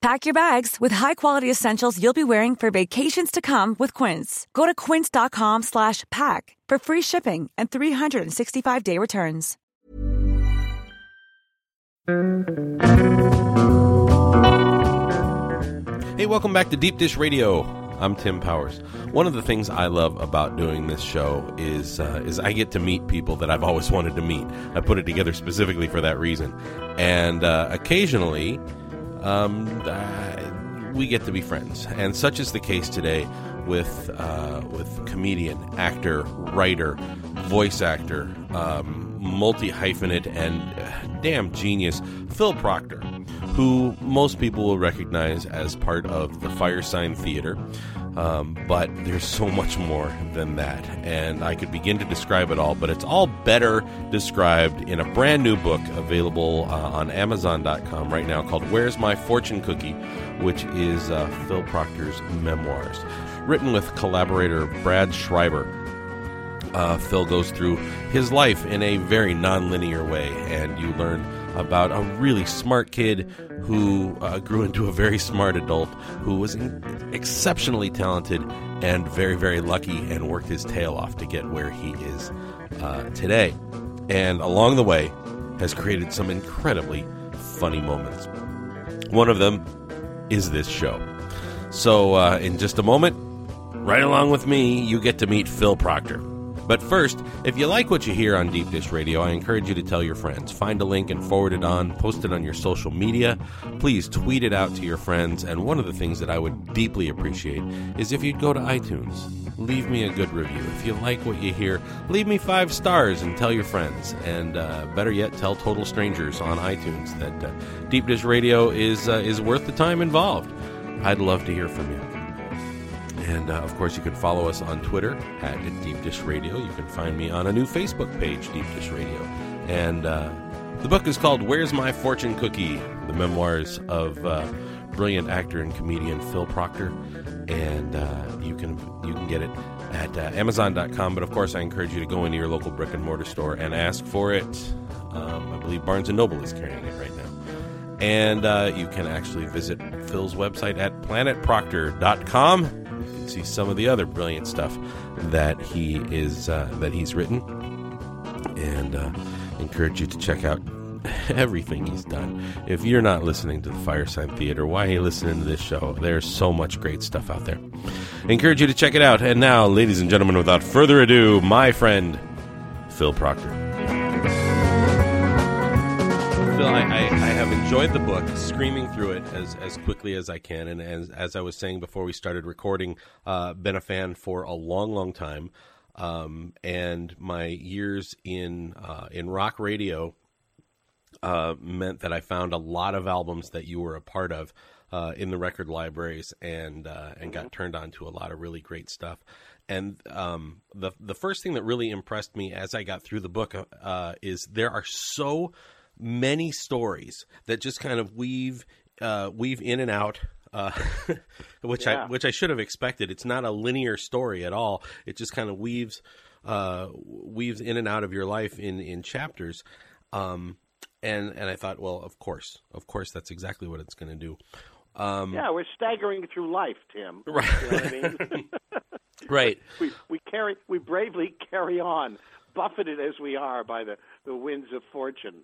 Pack your bags with high-quality essentials you'll be wearing for vacations to come with Quince. Go to quince.com slash pack for free shipping and 365-day returns. Hey, welcome back to Deep Dish Radio. I'm Tim Powers. One of the things I love about doing this show is uh, is I get to meet people that I've always wanted to meet. I put it together specifically for that reason, and uh, occasionally um, uh, we get to be friends. And such is the case today with uh, with comedian, actor, writer, voice actor, um, multi hyphenate, and uh, damn genius Phil Proctor, who most people will recognize as part of the Firesign Theater. Um, but there's so much more than that, and I could begin to describe it all, but it's all better described in a brand new book available uh, on Amazon.com right now called Where's My Fortune Cookie, which is uh, Phil Proctor's memoirs. Written with collaborator Brad Schreiber, uh, Phil goes through his life in a very nonlinear way, and you learn about a really smart kid who uh, grew into a very smart adult who was exceptionally talented and very, very lucky and worked his tail off to get where he is uh, today. And along the way, has created some incredibly funny moments. One of them is this show. So, uh, in just a moment, right along with me, you get to meet Phil Proctor. But first, if you like what you hear on Deep Dish Radio, I encourage you to tell your friends. Find a link and forward it on, post it on your social media. Please tweet it out to your friends. And one of the things that I would deeply appreciate is if you'd go to iTunes, leave me a good review. If you like what you hear, leave me five stars and tell your friends. And uh, better yet, tell total strangers on iTunes that uh, Deep Dish Radio is uh, is worth the time involved. I'd love to hear from you. And uh, of course, you can follow us on Twitter at Deep Dish Radio. You can find me on a new Facebook page, Deep Dish Radio. And uh, the book is called Where's My Fortune Cookie? The memoirs of uh, brilliant actor and comedian Phil Proctor. And uh, you can you can get it at uh, Amazon.com. But of course, I encourage you to go into your local brick and mortar store and ask for it. Um, I believe Barnes and Noble is carrying it right now. And uh, you can actually visit Phil's website at planetproctor.com. See some of the other brilliant stuff that he is uh, that he's written, and uh, encourage you to check out everything he's done. If you're not listening to the Firesign Theater, why are you listening to this show? There's so much great stuff out there. encourage you to check it out. And now, ladies and gentlemen, without further ado, my friend Phil Proctor. Phil, I, I, enjoyed the book, screaming through it as, as quickly as I can. And as, as I was saying before we started recording, uh, been a fan for a long, long time. Um, and my years in uh, in rock radio uh, meant that I found a lot of albums that you were a part of uh, in the record libraries, and uh, and got turned on to a lot of really great stuff. And um, the the first thing that really impressed me as I got through the book uh, is there are so many stories that just kind of weave uh, weave in and out. Uh, which I which I should have expected. It's not a linear story at all. It just kind of weaves uh, weaves in and out of your life in in chapters. Um, and and I thought, well, of course, of course, that's exactly what it's going to do. Um, Yeah, we're staggering through life, Tim. Right. You know what I mean? right. we we carry we bravely carry on, buffeted as we are by the the winds of fortune.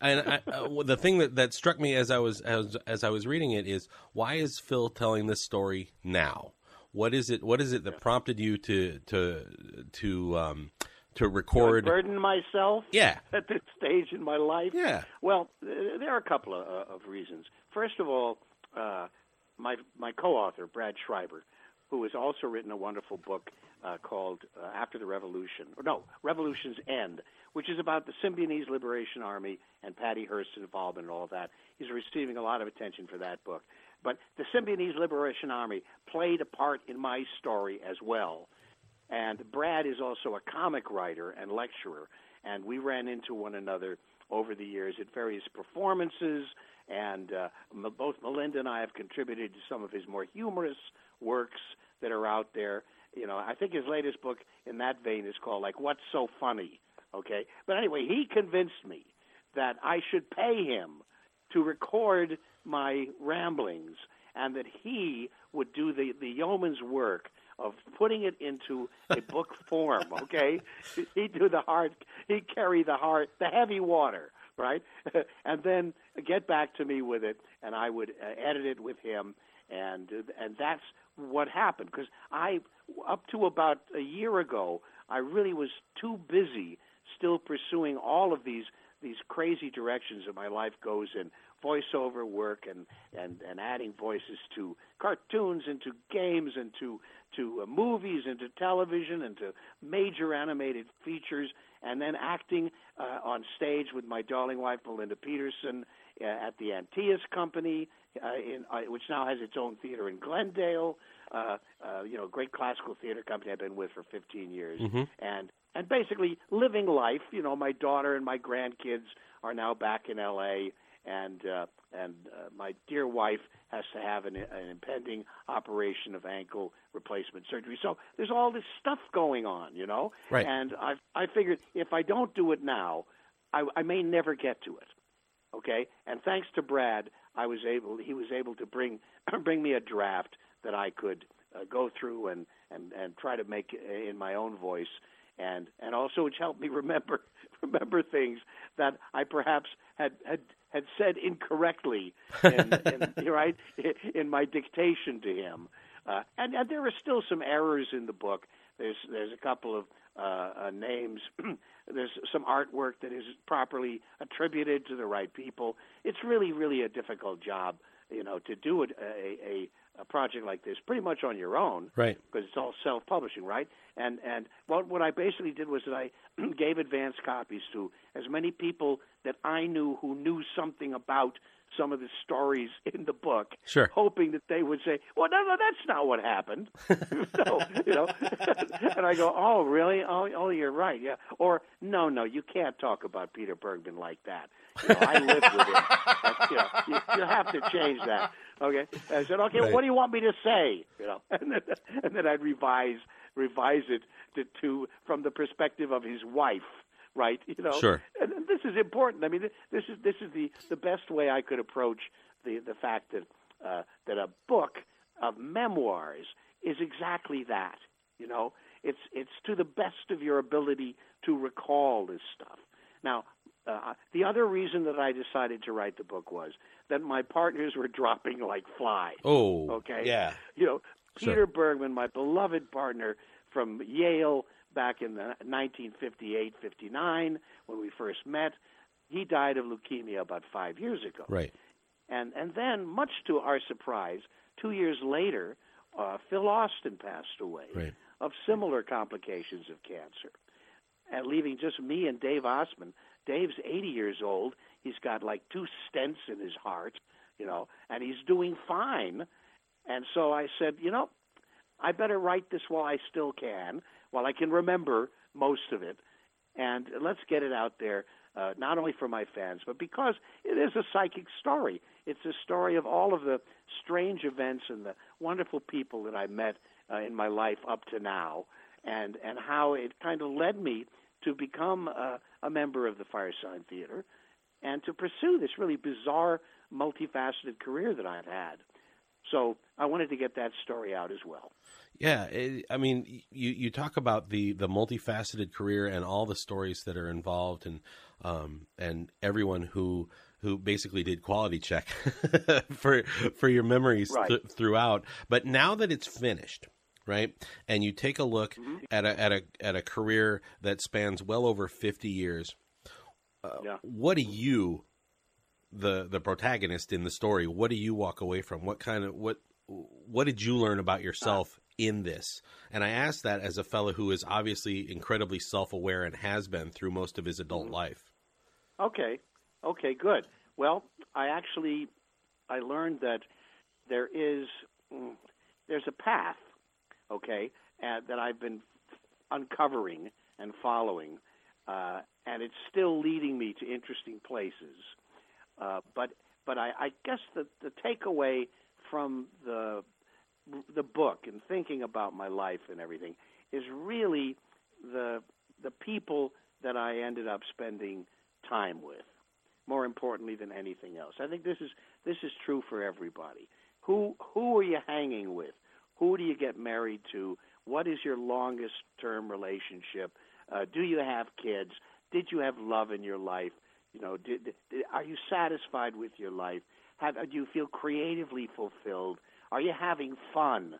And I, uh, the thing that, that struck me as I was as, as I was reading it is why is Phil telling this story now? What is it? What is it that prompted you to to to um, to record. burden myself. Yeah. At this stage in my life. Yeah. Well, there are a couple of, uh, of reasons. First of all, uh, my my co-author Brad Schreiber, who has also written a wonderful book uh, called uh, After the Revolution, or no, Revolution's End, which is about the Symbionese Liberation Army and Patty Hearst's involvement and all that. He's receiving a lot of attention for that book. But the Symbionese Liberation Army played a part in my story as well. And Brad is also a comic writer and lecturer, and we ran into one another over the years at various performances. And uh, both Melinda and I have contributed to some of his more humorous works that are out there. You know, I think his latest book in that vein is called like "What's So Funny." Okay, but anyway, he convinced me that I should pay him to record my ramblings, and that he would do the the yeoman's work of putting it into a book form. Okay, he'd do the hard, he'd carry the hard, the heavy water, right, and then get back to me with it, and I would uh, edit it with him, and and that's what happened because I up to about a year ago I really was too busy still pursuing all of these these crazy directions that my life goes in voiceover work and and and adding voices to cartoons and to games and to to uh, movies and to television and to major animated features and then acting uh, on stage with my darling wife Melinda Peterson uh, at the Antaeus Company uh, in uh, which now has its own theater in Glendale. Uh, uh, you know great classical theater company I've been with for 15 years. And and basically living life you know my daughter and my grandkids are now back in LA and uh, and uh, my dear wife has to have an, an impending operation of ankle replacement surgery. So there's all this stuff going on, you know. Right. And I I figured if I don't do it now, I, I may never get to it. Okay. And thanks to Brad, I was able he was able to bring bring me a draft that I could uh, go through and and and try to make in my own voice and and also which helped me remember remember things that I perhaps had had had said incorrectly in, in right in my dictation to him. Uh, and, and there are still some errors in the book. There's there's a couple of uh, uh, names. there's some artwork that is properly attributed to the right people. It's really really a difficult job, you know, to do it, a, a a project like this pretty much on your own, Right. Because it's all self-publishing, right? And and what what I basically did was that I gave advance copies to as many people that I knew who knew something about some of the stories in the book, Sure. hoping that they would say, "Well, no, no, that's not what happened." so you know, and I go, "Oh, really? Oh, oh, you're right, yeah." Or, "No, no, you can't talk about Peter Bergman like that." You know, I lived with him. That's, you, know, you, you have to change that. Okay. I said, okay, Right. what do you want me to say? You know, and then, and then I'd revise revise it to, to from the perspective of his wife, right? You know, Sure. And this is important. I mean, this is this is the the best way I could approach the the fact that uh, that a book of memoirs is exactly that. You know, it's it's to the best of your ability to recall this stuff. Now, uh, the other reason that I decided to write the book was that my partners were dropping like flies. Oh, Okay. yeah. You know, Sure. Peter Bergman, my beloved partner from Yale back in the 1958-59 when we first met, he died of leukemia about 5 years ago. Right. And and then much to our surprise, 2 years later, uh, Phil Austin passed away Right. of similar complications of cancer. And leaving just me and Dave Ossman. Dave's 80 years old. He's got like two stents in his heart, you know, and he's doing fine. And so I said, you know, I better write this while I still can, while I can remember most of it, and let's get it out there, uh, not only for my fans, but because it is a psychic story. It's a story of all of the strange events and the wonderful people that I met uh, in my life up to now, and and how it kind of led me to become uh, a member of the Firesign Theater, and to pursue this really bizarre, multifaceted career that I've had. So I wanted to get that story out as well. Yeah, it, I mean, you you talk about the the multifaceted career and all the stories that are involved, and um and everyone who who basically did quality check for for your memories Right. th- throughout. But now that it's finished, right? And you take a look Mm-hmm. at a at a at a career that spans well over fifty years. Uh, Yeah. What do you, the the protagonist in the story, what do you walk away from? What kind of what what did you learn about yourself in this? And I ask that as a fellow who is obviously incredibly self aware and has been through most of his adult Mm-hmm. life. Okay. Okay, good. Well, I actually I learned that there is mm, there's a path, okay, uh, that I've been uncovering and following, uh, and it's still leading me to interesting places. Uh, but but I, I guess the the takeaway from the the book and thinking about my life and everything is really the the people that I ended up spending time with. More importantly than anything else, I think this is this is true for everybody. Who who are you hanging with? Who do you get married to? What is your longest term relationship? Uh, do you have kids? Did you have love in your life? You know, did, did, are you satisfied with your life? Have, do you feel creatively fulfilled? Are you having fun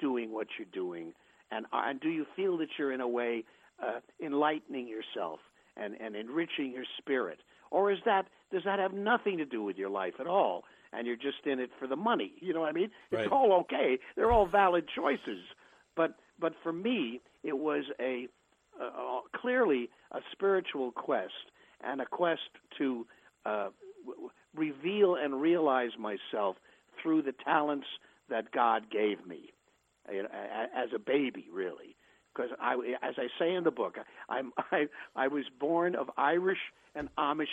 doing what you're doing? And, uh, and do you feel that you're in a way uh, enlightening yourself and, and enriching your spirit? Or is that does that have nothing to do with your life at all? And you're just in it for the money. You know what I mean? Right. It's all okay. They're all valid choices. But but for me, it was a uh, clearly a spiritual quest and a quest to uh, w- reveal and realize myself through the talents that God gave me you know, as a baby, really. Because I, as I say in the book, I'm I, I was born of Irish and Amish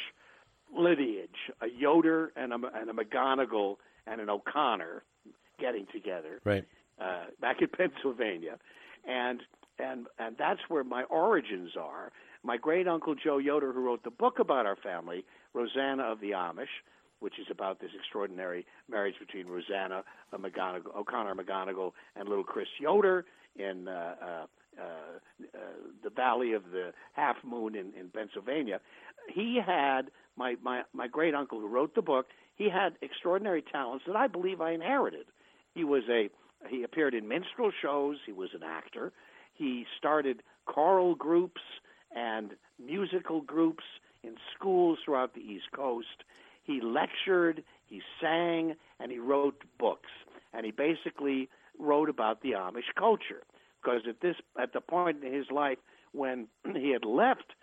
lineage, a Yoder and a, and a McGonigal and an O'Connor getting together Right. uh, back in Pennsylvania, and and and that's where my origins are. My great uncle Joe Yoder, who wrote the book about our family, Rosanna of the Amish, which is about this extraordinary marriage between Rosanna uh, McGonigal, O'Connor McGonigal and little Chris Yoder in uh, uh, uh, the Valley of the Half Moon in, in Pennsylvania. He had my, my my great uncle who wrote the book. He had extraordinary talents that I believe I inherited. He was a he appeared in minstrel shows. He was an actor. He started choral groups and musical groups in schools throughout the East Coast. He lectured, he sang, and he wrote books. And he basically wrote about the Amish culture because at this at the point in his life when he had left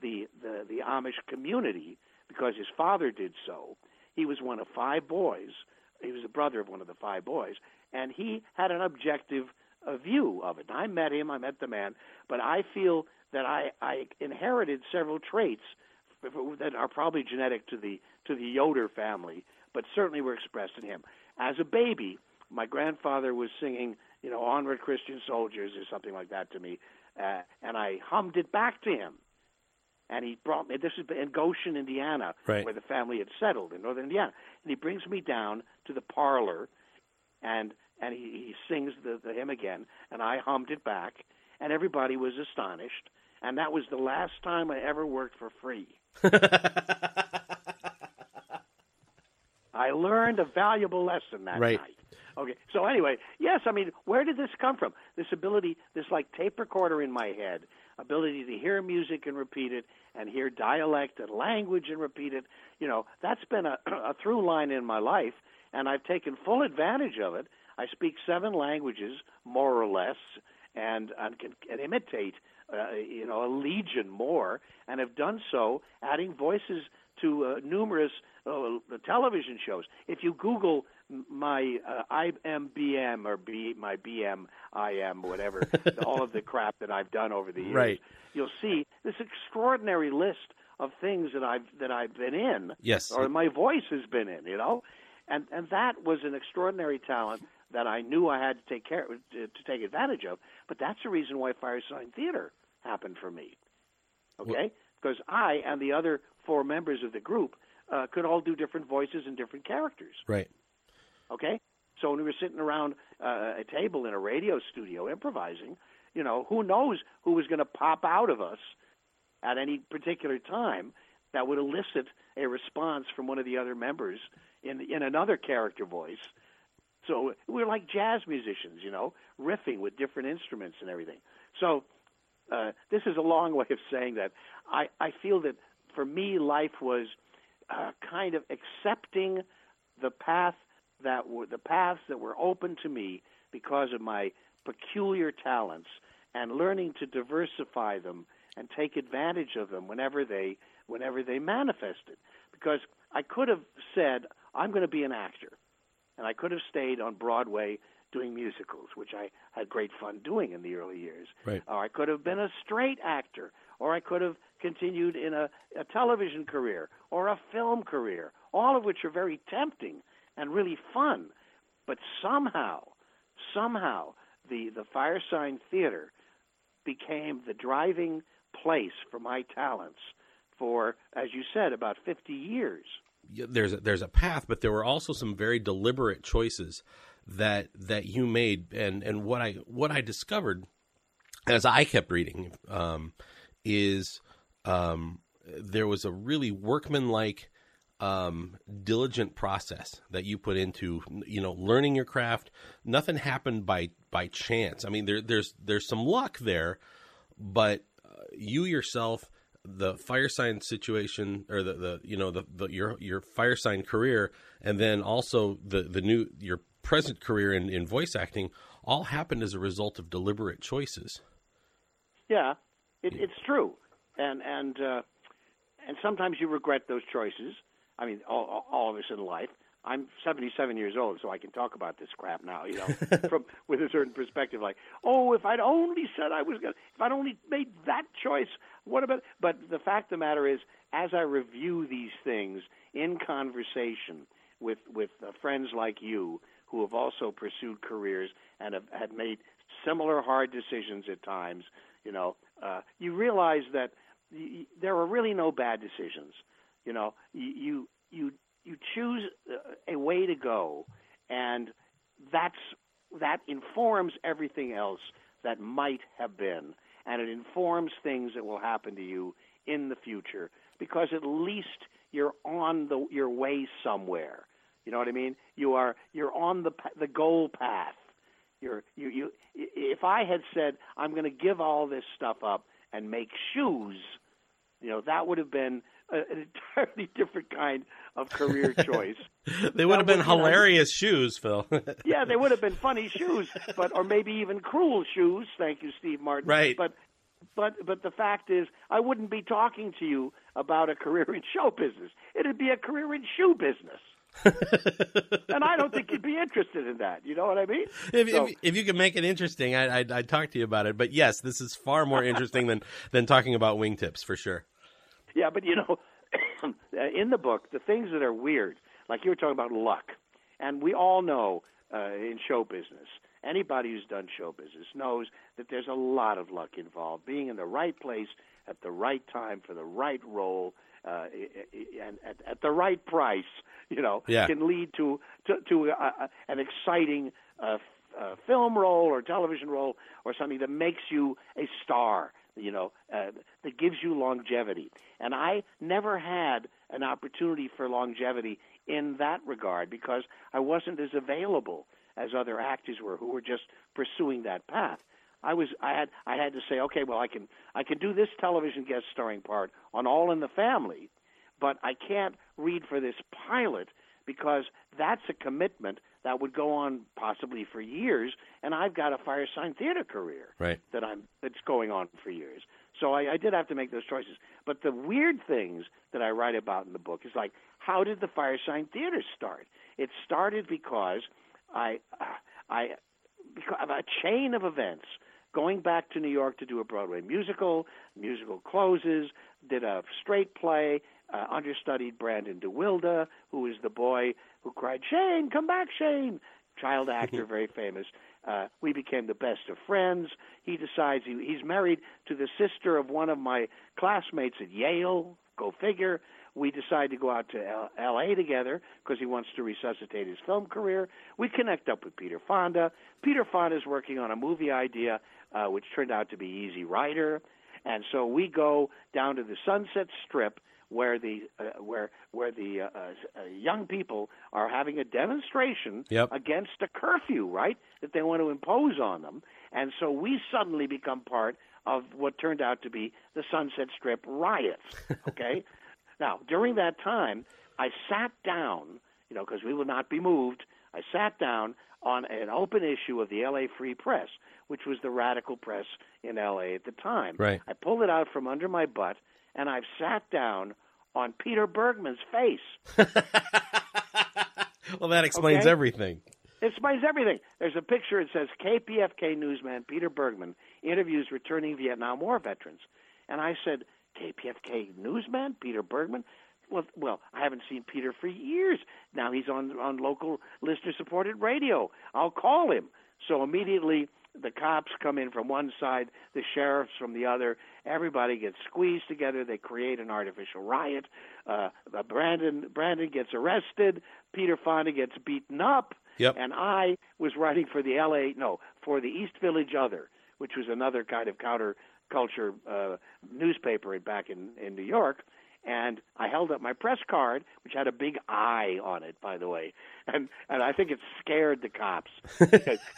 the, the the Amish community because his father did so, he was one of five boys. He was the brother of one of the five boys, and he had an objective uh, view of it. And I met him, I met the man, but I feel that I, I inherited several traits that are probably genetic to the to the Yoder family, but certainly were expressed in him. As a baby, my grandfather was singing, you know, "Onward, Christian Soldiers" or something like that to me, uh, and I hummed it back to him. And he brought me. This is in Goshen, Indiana, Right. where the family had settled in northern Indiana. And he brings me down to the parlor, and and he, he sings the, the hymn again, and I hummed it back, and everybody was astonished. And that was the last time I ever worked for free. I learned a valuable lesson that Right. night. Okay, so anyway, yes, I mean, where did this come from? This ability, this like tape recorder in my head, ability to hear music and repeat it, and hear dialect and language and repeat it. You know, that's been a, a through line in my life, and I've taken full advantage of it. I speak seven languages, more or less, and, and can, can imitate, uh, you know, a legion more, and have done so, adding voices to uh, numerous uh, television shows. If you Google my uh, IMBM or B, my BM, IM, whatever, all of the crap that I've done over the years, Right. you'll see this extraordinary list of things that I've that I've been in, Yes. or my voice has been in, you know, and and that was an extraordinary talent that I knew I had to take care to, to take advantage of. But that's the reason why Firesign Theater happened for me. Okay, because I and the other four members of the group uh, could all do different voices and different characters. Right. Okay, so when we were sitting around uh, a table in a radio studio improvising, you know, who knows who was going to pop out of us at any particular time that would elicit a response from one of the other members in in another character voice. So we're like jazz musicians, you know, riffing with different instruments and everything. So uh, this is a long way of saying that I, I feel that for me, life was uh, kind of accepting the path that were the paths that were open to me because of my peculiar talents and learning to diversify them and take advantage of them whenever they whenever they manifested because I could have said I'm going to be an actor and I could have stayed on Broadway doing musicals which I had great fun doing in the early years Right. or I could have been a straight actor or I could have continued in a, a television career or a film career all of which are very tempting and really fun but somehow somehow the the Firesign Theater became the driving place for my talents for, as you said, about 50 years. There's a, there's a path, but there were also some very deliberate choices that that you made, and and what I what I discovered as I kept reading um, is um, there was a really workmanlike, um, diligent process that you put into you know learning your craft. Nothing happened by by chance. I mean, there there's there's some luck there, but uh, you yourself the fire sign situation or the, the you know the, the your your fire sign career and then also the the new your present career in, in voice acting all happened as a result of deliberate choices Yeah, it, it's true, and and uh, and sometimes you regret those choices. I mean, all, all- of us in life. I'm 77 years old, so I can talk about this crap now. You know, from with a certain perspective, like, oh, if I'd only said I was gonna, if I'd only made that choice, what about? But the fact of the matter is, as I review these things in conversation with with uh, friends like you who have also pursued careers and have had made similar hard decisions at times, you know, uh, you realize that y- there are really no bad decisions. You know, you you you, choose a way to go, and that's that informs everything else that might have been, and it informs things that will happen to you in the future because at least you're on the your way somewhere. You know what I mean? You are you're on the the goal path. You're you you. If I had said I'm going to give all this stuff up and make shoes, you know that would have been a, an entirely different kind of career choice. they would have been would, you know, hilarious shoes phil yeah, they would have been funny shoes, but or maybe even cruel shoes. Thank you, Steve Martin. Right. But but but the fact is, I wouldn't be talking to you about a career in show business. It'd be a career in shoe business. and I don't think you'd be interested in that. You know what I mean? if, So- if, if you could make it interesting I, I'd, I'd talk to you about it but yes this is far more interesting than than talking about wingtips for sure Yeah, but you know, in the book, the things that are weird, like you were talking about luck, and we all know uh, in show business, anybody who's done show business knows that there's a lot of luck involved. Being in the right place at the right time for the right role uh, and at, at the right price, you know, Yeah. can lead to to, to uh, an exciting uh, uh, film role or television role or something that makes you a star. You know, uh, that gives you longevity. And I never had an opportunity for longevity in that regard because I wasn't as available as other actors were who were just pursuing that path. I was I had I had to say, okay, well I can I can do this television guest starring part on All in the Family, but I can't read for this pilot because that's a commitment that would go on possibly for years, and I've got a fire sign theater career Right. that I'm that's going on for years. So I, I did have to make those choices. But the weird things that I write about in the book is like, how did the fire sign theater start? It started because I I because of a chain of events going back to New York to do a Broadway musical, musical closes, did a straight play, uh, understudied Brandon DeWilde, who is the boy who cried, Shane, come back, Shane. Child actor, very famous. Uh, we became the best of friends. He decides he, he's married to the sister of one of my classmates at Yale. Go figure. We decide to go out to L- L.A. together because he wants to resuscitate his film career. We connect up with Peter Fonda. Peter Fonda is working on a movie idea uh, which turned out to be Easy Rider. And so we go down to the Sunset Strip where the uh, where where the uh, uh, young people are having a demonstration Yep. against a curfew, right? That they want to impose on them, and so we suddenly become part of what turned out to be the Sunset Strip riots. Okay, now during that time, I sat down, you know, because we would not be moved. I sat down on an open issue of the LA Free Press, which was the radical press in LA at the time. Right. I pulled it out from under my butt, and I've sat down on Peter Bergman's face. well, that explains Okay. everything. It explains everything. There's a picture. It says KPFK newsman Peter Bergman interviews returning Vietnam War veterans, and I said, KPFK newsman Peter Bergman. Well, well, I haven't seen Peter for years. Now he's on on local listener supported radio. I'll call him. So immediately the cops come in from one side, the sheriffs from the other. Everybody gets squeezed together. They create an artificial riot. Uh, Brandon Brandon gets arrested. Peter Fonda gets beaten up. Yep. And I was writing for the L.A. no for the East Village Other, which was another kind of counterculture uh, newspaper back in in New York. And I held up my press card, which had a big eye on it, by the way, and and I think it scared the cops.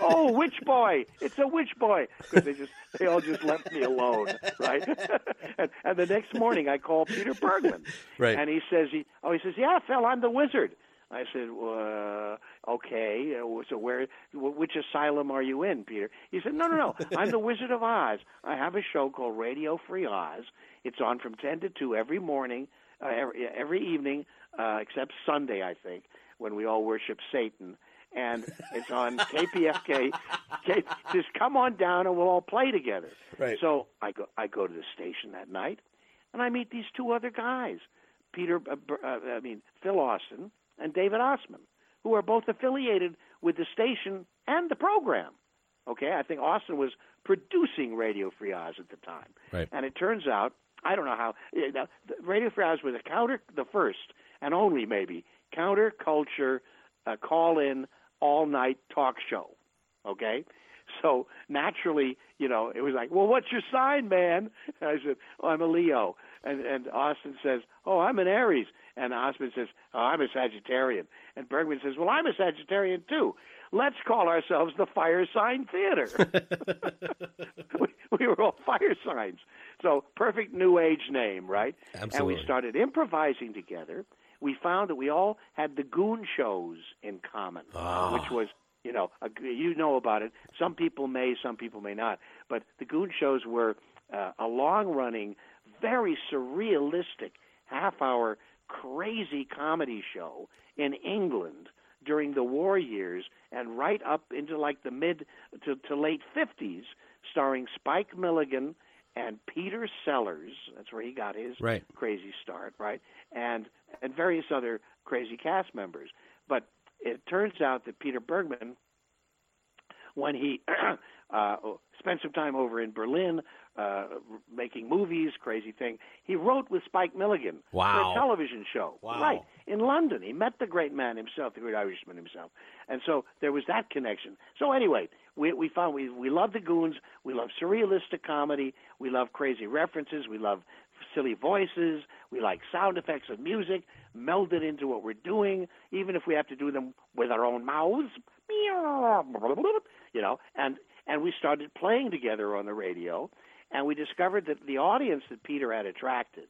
oh, witch boy! It's a witch boy because they just they all just left me alone, right? and, and the next morning, I called Peter Bergman, Right. And he says he oh he says yeah, Phil, I'm the wizard. I said, well, uh, okay. So where, which asylum are you in, Peter? He said, no, no, no. I'm the Wizard of Oz. I have a show called Radio Free Oz. It's on from ten to two every morning, uh, every, every evening, uh, except Sunday, I think, when we all worship Satan. And it's on KPFK. K, just come on down and we'll all play together. Right. So I go, I go to the station that night, and I meet these two other guys, Peter, uh, uh, I mean Phil Austin and David Ossman, who are both affiliated with the station and the program. Okay, I think Austin was producing Radio Free Oz at the time, Right. and it turns out I don't know how eh, now, the Radio Free Oz was a counter, the first and only maybe counterculture uh, call-in all-night talk show. Okay, so naturally, you know, it was like, well, what's your sign, man? And I said, oh, I'm a Leo. And and Austin says, oh, I'm an Aries. And Ossman says, oh, I'm a Sagittarian. And Bergman says, well, I'm a Sagittarian too. Let's call ourselves the Fire Sign Theater. we, we were all fire signs. So perfect new age name, right? Absolutely. And we started improvising together. We found that we all had the goon shows in common, which was, you know, a, you know about it. Some people may, some people may not. But the goon shows were uh, a long running, very surrealistic, half hour, crazy comedy show in England during the war years and right up into like the mid to, to late 50s, starring Spike Milligan and Peter Sellers. That's where he got his Right. crazy start, right? And and various other crazy cast members. But it turns out that Peter Bergman, when he uh, spent some time over in Berlin uh, making movies, crazy thing, he wrote with Spike Milligan Wow. for a television show. Wow. Right in London, he met the great man himself, the great Irishman himself, and so there was that connection. So anyway, we we found we we love the goons, we love surrealistic comedy, we love crazy references, we love silly voices, we like sound effects and music melded into what we're doing, even if we have to do them with our own mouths. You know, and and we started playing together on the radio, and we discovered that the audience that Peter had attracted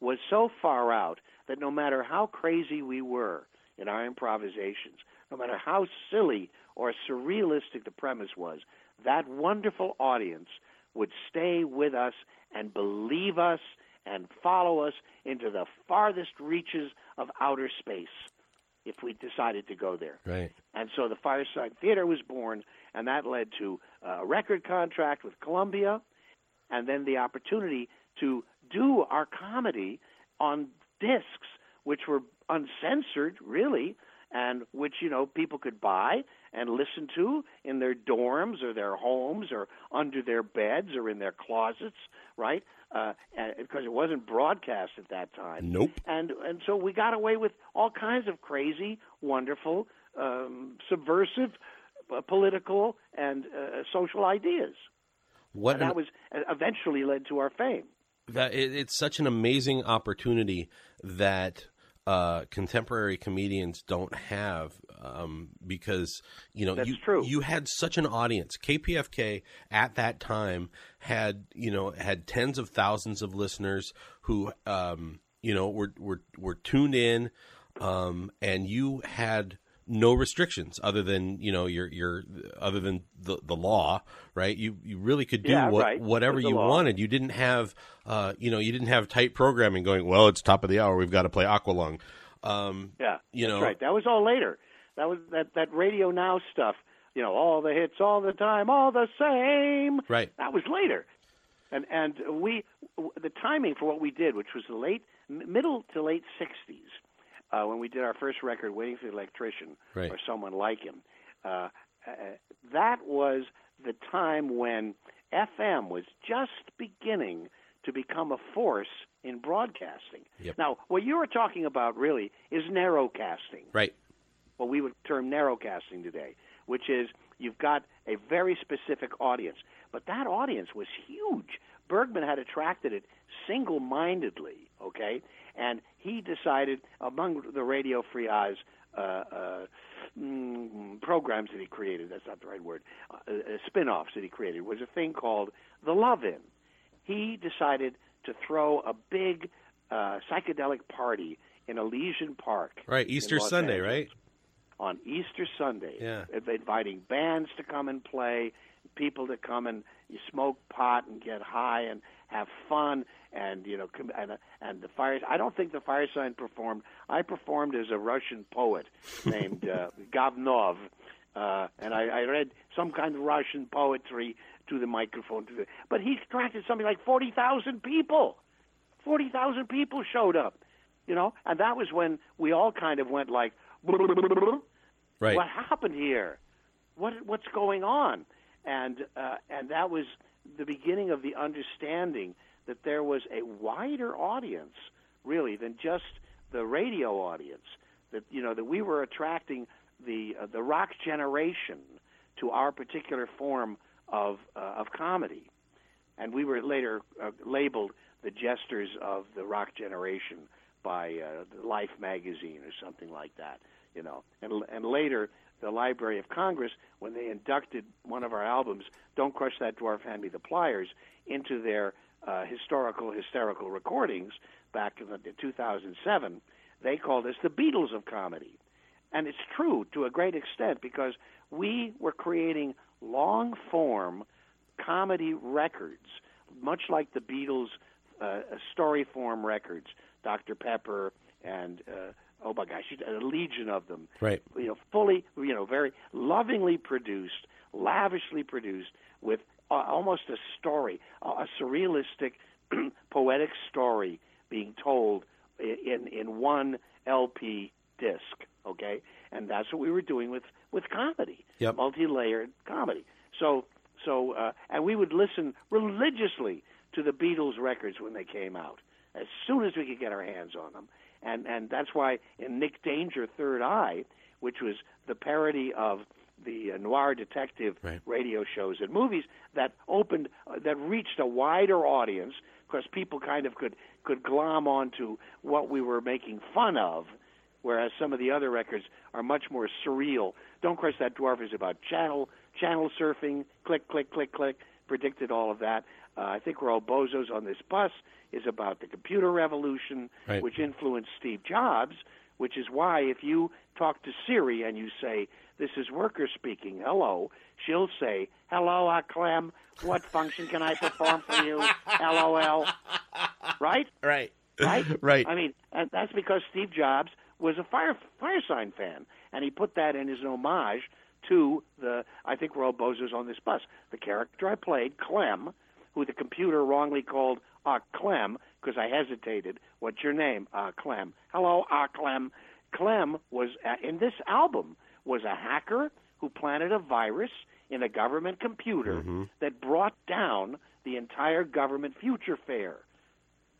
was so far out that no matter how crazy we were in our improvisations, no matter how silly or surrealistic the premise was, that wonderful audience would stay with us and believe us and follow us into the farthest reaches of outer space if we decided to go there. Right. And so the Firesign Theater was born, and that led to uh, a record contract with Columbia, and then the opportunity to do our comedy on discs, which were uncensored, really, and which you know people could buy and listen to in their dorms or their homes or under their beds or in their closets, right? Uh, and- because it wasn't broadcast at that time. Nope. And and so we got away with all kinds of crazy, wonderful, um, subversive, uh, political, and uh, social ideas. What and an- that was uh, eventually led to our fame. that it, it's such an amazing opportunity that uh, contemporary comedians don't have um, because you know That's you true. you had such an audience. KPFK at that time had you know had tens of thousands of listeners who um, you know were were were tuned in, um, and you had no restrictions other than you know your your other than the the law right you you really could do Yeah, what, right. whatever you law. wanted you didn't have uh you know you didn't have tight programming going well it's top of the hour we've got to play aqualung um Yeah, You know- right. That was all later. That was that that Radio Now stuff. You know, all the hits, all the time, all the same. Right. That was later, and and we the timing for what we did, which was the late middle to late '60s, uh, when we did our first record, "Waiting for the Electrician" Right. or someone like him. Uh, uh, that was the time when FM was just beginning to become a force in broadcasting. Yep. Now, what you were talking about really is narrowcasting right what we would term narrowcasting today, which is you've got a very specific audience. But that audience was huge. Bergman had attracted it single mindedly, okay? And he decided, among the Radio Free Oz uh, uh, mm, programs that he created, that's not the right word, uh, uh, spin offs that he created, was a thing called The Love In. He decided to throw a big uh, psychedelic party in Elysian Park. right easter sunday Angeles right on Easter Sunday, Yeah. inviting bands to come and play, people to come and you smoke pot and get high and have fun, and you know, com- and and the fires. I don't think the fire sign performed. I performed as a Russian poet named uh, Gavnov, uh, and I, I read some kind of Russian poetry to the microphone. To the, but he attracted something like forty thousand people. Forty thousand people showed up, you know, and that was when we all kind of went like. right What happened here? What what's going on? And uh, and that was the beginning of the understanding that there was a wider audience, really, than just the radio audience. That you know that we were attracting the uh, the rock generation to our particular form of uh, of comedy, and we were later uh, labeled the jesters of the rock generation by uh, Life magazine or something like that, you know. And and later, the Library of Congress, when they inducted one of our albums, "Don't Crush That Dwarf, Hand Me the Pliers," into their uh, historical hysterical recordings back in the, 2007, they called us the Beatles of comedy. And it's true to a great extent because we were creating long form comedy records, much like the Beatles' uh, story form records, Dr. Pepper and uh, oh my gosh, a legion of them. Right. You know, fully, you know, very lovingly produced, lavishly produced, with uh, almost a story, a a surrealistic, poetic story being told in in one LP disc. Okay, and that's what we were doing with with comedy, Yep. multi-layered comedy. So so, uh, and we would listen religiously to the Beatles records when they came out, as soon as we could get our hands on them. And and that's why in Nick Danger Third Eye, which was the parody of the uh, noir detective Right. radio shows and movies that opened uh, that reached a wider audience because people kind of could could glom onto what we were making fun of whereas some of the other records are much more surreal. Don't Crush That Dwarf is about channel channel surfing, click, click, click, click, predicted all of that. Uh, I think we're all bozos on this bus is about the computer revolution, Right. which influenced Steve Jobs, which is why if you talk to Siri and you say, This is worker speaking, hello, she'll say, Hello, Clem, what function can I perform for you? LOL. Right? right right? right I mean, and that's because Steve Jobs was a fire fire sign fan, and he put that in his homage to the. I think we're all bozos on this bus. The character I played, Clem, who the computer wrongly called Ah Clem because I hesitated. What's your name? Ah Clem. Hello, Ah Clem. Clem was uh, in this album was a hacker who planted a virus in a government computer that brought down the entire government future fair.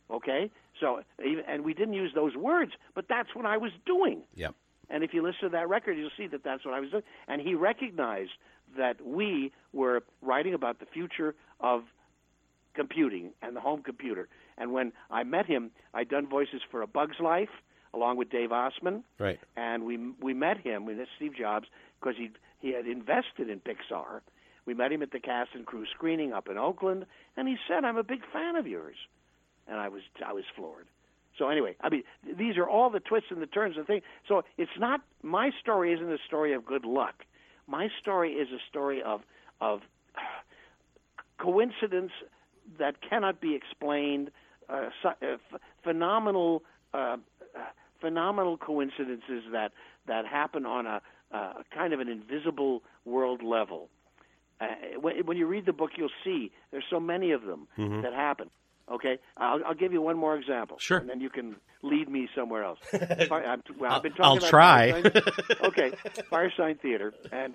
Okay, so and we didn't use those words, but that's what I was doing. yep And if you listen to that record, you'll see that that's what I was doing. And he recognized that we were writing about the future of computing and the home computer. And when I met him, I'd done voices for A Bug's Life along with Dave Ossman. Right. And we we met him with Steve Jobs because he he had invested in Pixar. We met him at the cast and crew screening up in Oakland, and he said, "I'm a big fan of yours," and I was I was floored. So anyway, I mean, these are all the twists and the turns and things. So it's not my story isn't a story of good luck. My story is a story of of coincidence that cannot be explained, uh, uh, phenomenal uh, phenomenal coincidences that that happen on a uh, kind of an invisible world level. Uh, when, when you read the book, you'll see there's so many of them Mm-hmm. that happen. Okay, I'll, I'll give you one more example. Sure. and then you can lead me somewhere else. I'm, well, I've been I'll about try. Okay, Firesign Theater, and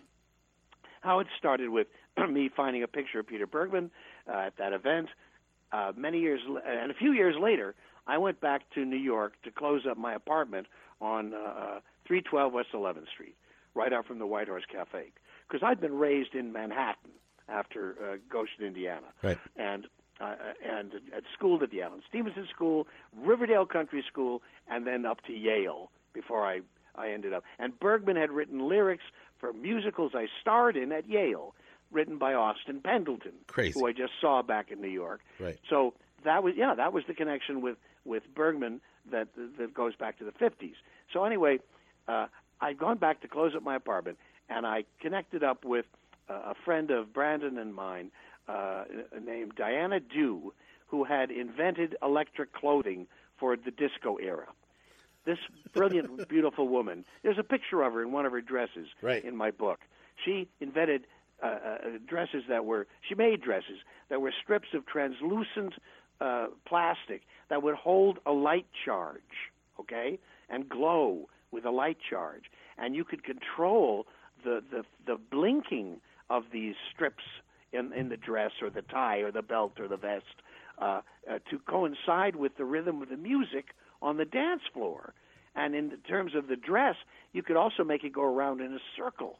how it started with me finding a picture of Peter Bergman uh, at that event. Uh, many years l- and a few years later, I went back to New York to close up my apartment on uh, 312 West 11th Street, right out from the White Horse Cafe, because I'd been raised in Manhattan after uh, Goshen, Indiana, Right. and uh, and at school at the Allen Stevenson School, Riverdale Country School, and then up to Yale before I I ended up. And Bergman had written lyrics for musicals I starred in at Yale, written by Austin Pendleton, Crazy. who I just saw back in New York. Right. So that was yeah, that was the connection with with Bergman that that goes back to the 50s. So anyway, uh, I'd gone back to close up my apartment, and I connected up with uh, a friend of Brandon and mine uh, named Diana Dew, who had invented electric clothing for the disco era. This brilliant, beautiful woman. There's a picture of her in one of her dresses Right. in my book. She invented uh, uh, dresses that were. She made dresses that were strips of translucent uh, plastic that would hold a light charge, okay, and glow with a light charge, and you could control the the, the blinking of these strips in in the dress or the tie or the belt or the vest uh, uh, to coincide with the rhythm of the music on the dance floor. And in terms of the dress, you could also make it go around in a circle.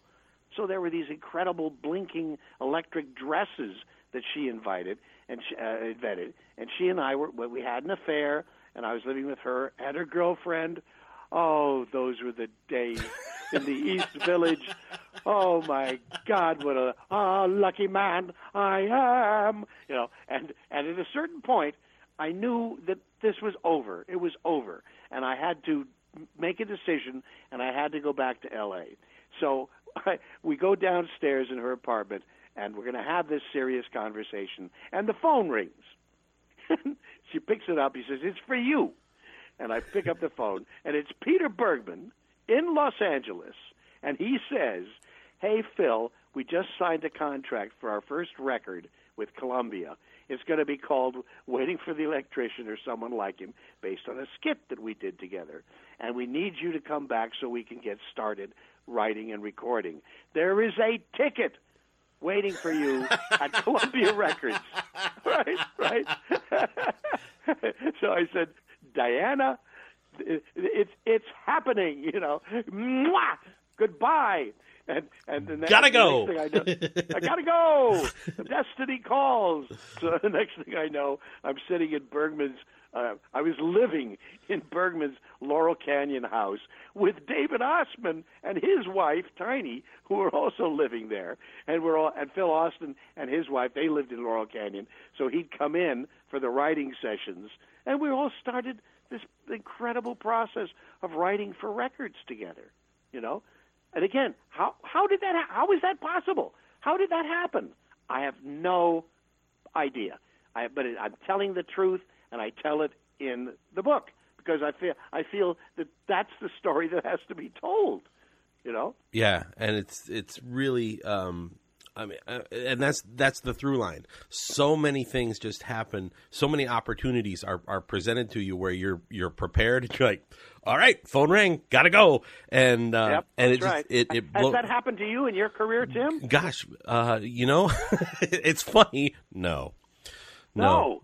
So there were these incredible blinking electric dresses that she invited and she, uh, invented. And she and I were we had an affair, and I was living with her and her girlfriend. Oh, those were the days in the East Village. Oh my God, what a ah, lucky man I am! You know, and and at a certain point, I knew that this was over. It was over, and I had to make a decision, and I had to go back to L.A. So We go downstairs in her apartment, and we're going to have this serious conversation. And the phone rings. she picks it up. He says, "It's for you." And I pick up the phone, and it's Peter Bergman in Los Angeles, and he says, "Hey Phil, we just signed a contract for our first record with Columbia. It's going to be called Waiting for the Electrician or someone like him, based on a skit that we did together. And we need you to come back so we can get started writing and recording. There is a ticket waiting for you at Columbia Records. Right, right. so I said, Diana, it's it's happening, you know. Mwah! Goodbye. And and the next, Gotta the go. next thing I, know, I gotta go. Destiny calls. So the next thing I know, I'm sitting in Bergman's. Uh, I was living in Bergman's Laurel Canyon house with David Ossman and his wife Tiny, who were also living there, and we're all and Phil Austin and his wife. They lived in Laurel Canyon, so he'd come in for the writing sessions, and we all started this incredible process of writing for records together. You know, and again, how how did that ha- how is that possible? How did that happen? I have no idea. I, but I'm telling the truth, and I tell it in the book because I feel I feel that that's the story that has to be told. You know, Yeah, and it's it's really um I mean uh, and that's that's the through line. So many things just happen. So many opportunities are are presented to you where you're you're prepared. You're like, "All right, phone rang, got to go." And uh yep, and it just, right. it it Has that happened to you in your career, Tim? Gosh, uh you know, it's funny. No. No.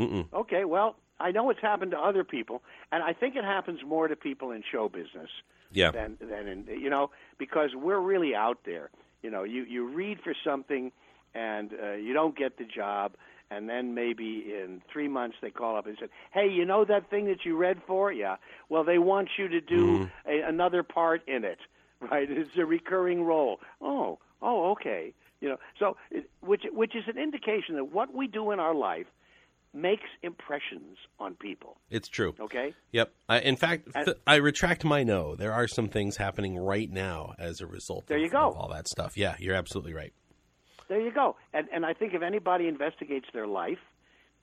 Mm-mm. Okay, well, I know it's happened to other people, and I think it happens more to people in show business Yeah. than than in you know because we're really out there. You know, you you read for something and uh, you don't get the job, and then maybe in three months they call up and said, "Hey, you know that thing that you read for? Yeah. Well, they want you to do a, another part in it, right? It's a recurring role. Oh, oh, okay. You know, so it, which which is an indication that what we do in our life makes impressions on people. It's true. Okay. Yep. I, in fact, th- I retract my no. There are some things happening right now as a result There of, you go. all that stuff. Yeah, you're absolutely right. There you go. And and I think if anybody investigates their life,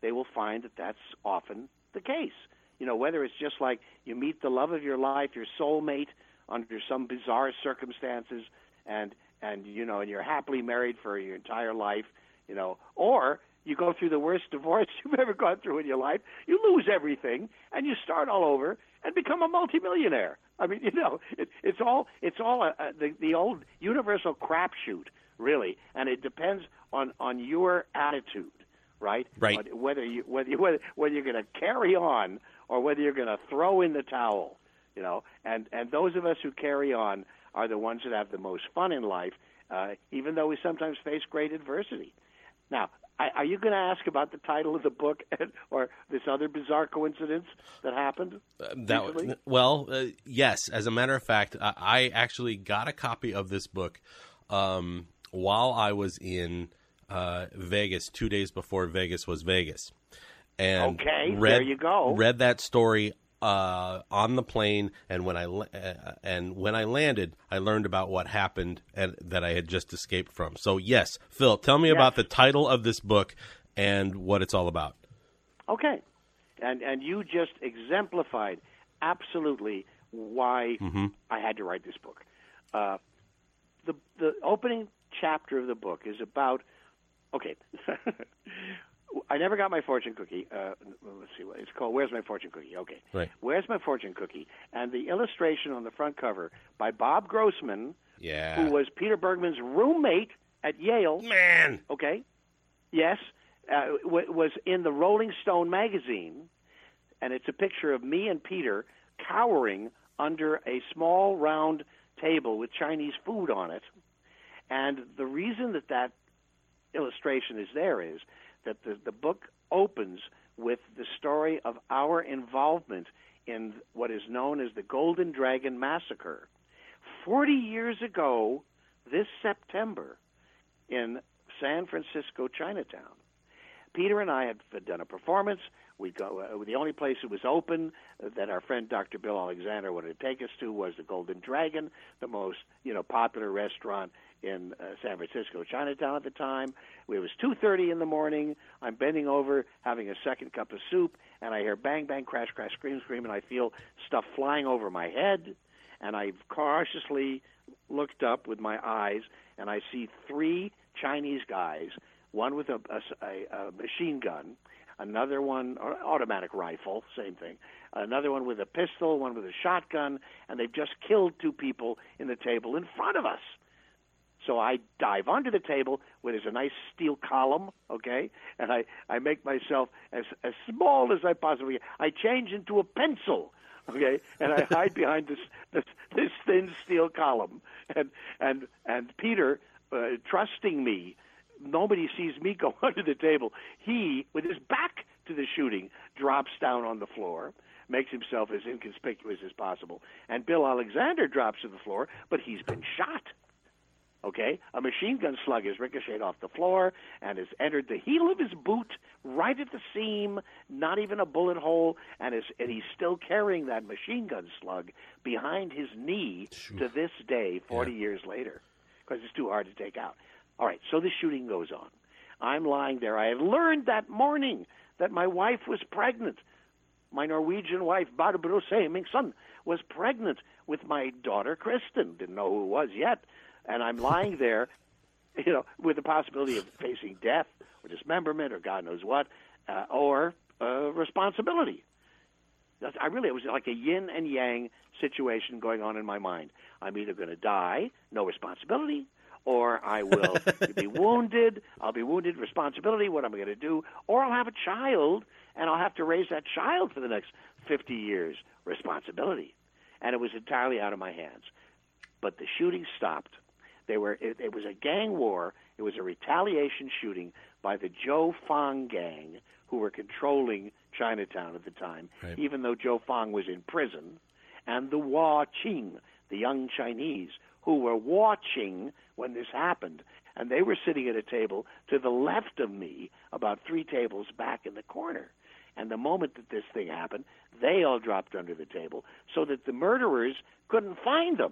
they will find that that's often the case. You know, whether it's just like you meet the love of your life, your soulmate under some bizarre circumstances and and you know, and you're happily married for your entire life, you know, or you go through the worst divorce you've ever gone through in your life, you lose everything and you start all over and become a multimillionaire. I mean, you know, it, it's all it's all a, a, the the old universal crapshoot, really, and it depends on on your attitude, right? Right. On Whether you whether you, whether, whether you're going to carry on or whether you're going to throw in the towel, you know, and and those of us who carry on are the ones that have the most fun in life, uh, even though we sometimes face great adversity. Now, are you going to ask about the title of the book or this other bizarre coincidence that happened? That recently? well, uh, yes. As a matter of fact, I, I actually got a copy of this book um, while I was in uh, Vegas two days before Vegas was Vegas, and Okay, read, there you go. Read that story uh, on the plane, and when I uh, and when I landed, I learned about what happened and that I had just escaped from. So yes, Phil, tell me about the title of this book and what it's all about. Okay, and and you just exemplified absolutely why I had to write this book. Uh, the the opening chapter of the book is about okay. I never got my fortune cookie. Uh, let's see what it's called. Where's my fortune cookie? Okay. Right. Where's my fortune cookie? And the illustration on the front cover by Bob Grossman, Yeah, who was Peter Bergman's roommate at Yale. man. Okay. Yes, uh, w- was in the Rolling Stone magazine, and it's a picture of me and Peter cowering under a small round table with Chinese food on it. And the reason that that illustration is there is that the, the book opens with the story of our involvement in what is known as the Golden Dragon Massacre. Forty years ago, this September, in San Francisco, Chinatown. Peter and I had done a performance. We go. Uh, the only place it was open uh, that our friend Dr. Bill Alexander wanted to take us to was the Golden Dragon, the most you know popular restaurant in uh, San Francisco, Chinatown at the time. It was 2:30 in the morning. I'm bending over, having a second cup of soup, and I hear bang, bang, crash, crash, scream, scream, and I feel stuff flying over my head. And I cautiously looked up with my eyes, and I see three Chinese guys, one with a, a, a, a machine gun, another one automatic rifle, same thing, another one with a pistol, one with a shotgun, and they've just killed two people in the table in front of us. So I dive under the table where there's a nice steel column, okay, and I I make myself as as small as I possibly can. I change into a pencil, okay, and I hide behind this this this thin steel column, and and and Peter, uh, trusting me, nobody sees me go under the table. He, with his back to the shooting, drops down on the floor. Makes himself as inconspicuous as possible. And Bill Alexander drops to the floor, but he's been shot. Okay? A machine gun slug has ricocheted off the floor and has entered the heel of his boot right at the seam, not even a bullet hole, and, is, and he's still carrying that machine gun slug behind his knee to this day, 40 years later, because it's too hard to take out. All right, so the shooting goes on. I'm lying there. I had learned that morning that my wife was pregnant. My Norwegian wife, Barbro Semingson, was pregnant with my daughter, Kristen. Didn't know who it was yet. And I'm lying there, you know, with the possibility of facing death or dismemberment or God knows what, uh, or uh, responsibility. That's, I really, it was like a yin and yang situation going on in my mind. I'm either going to die, no responsibility, or I will be wounded. I'll be wounded, responsibility. What am I going to do? Or I'll have a child, and I'll have to raise that child for the next 50 years, responsibility. And it was entirely out of my hands. But the shooting stopped. They were. It, it was a gang war It was a retaliation shooting by the Joe Fong gang, who were controlling Chinatown at the time, Right. even though Joe Fong was in prison, and the Wah Ching, the young Chinese, who were watching when this happened. And they were sitting at a table to the left of me, about three tables back in the corner. And the moment that this thing happened, they all dropped under the table so that the murderers couldn't find them.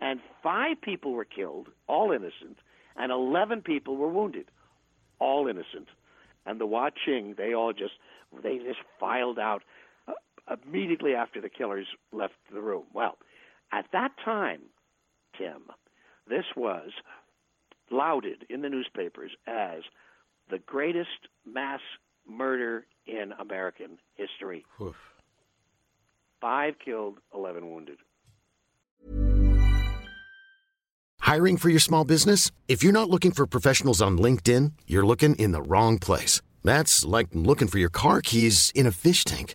And five people were killed, all innocent, and 11 people were wounded, all innocent. And the watching, they all just they just filed out uh, immediately after the killers left the room. Well, at that time, Tim, this was lauded in the newspapers as the greatest mass murder in American history. Oof. Five killed, 11 wounded. Hiring for your small business? If you're not looking for professionals on LinkedIn, you're looking in the wrong place. That's like looking for your car keys in a fish tank.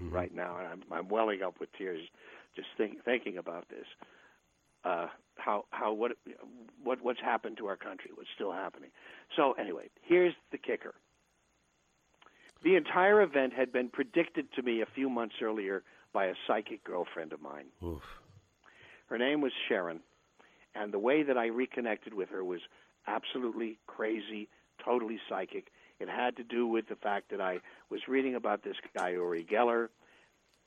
right now. And I'm, I'm welling up with tears just think, thinking about this. Uh, how how what what what's happened to our country? What's still happening? So anyway, here's the kicker. The entire event had been predicted to me a few months earlier by a psychic girlfriend of mine. Oof. Her name was Sharon, and the way that I reconnected with her was absolutely crazy, totally psychic. It had to do with the fact that I was reading about this guy Uri Geller,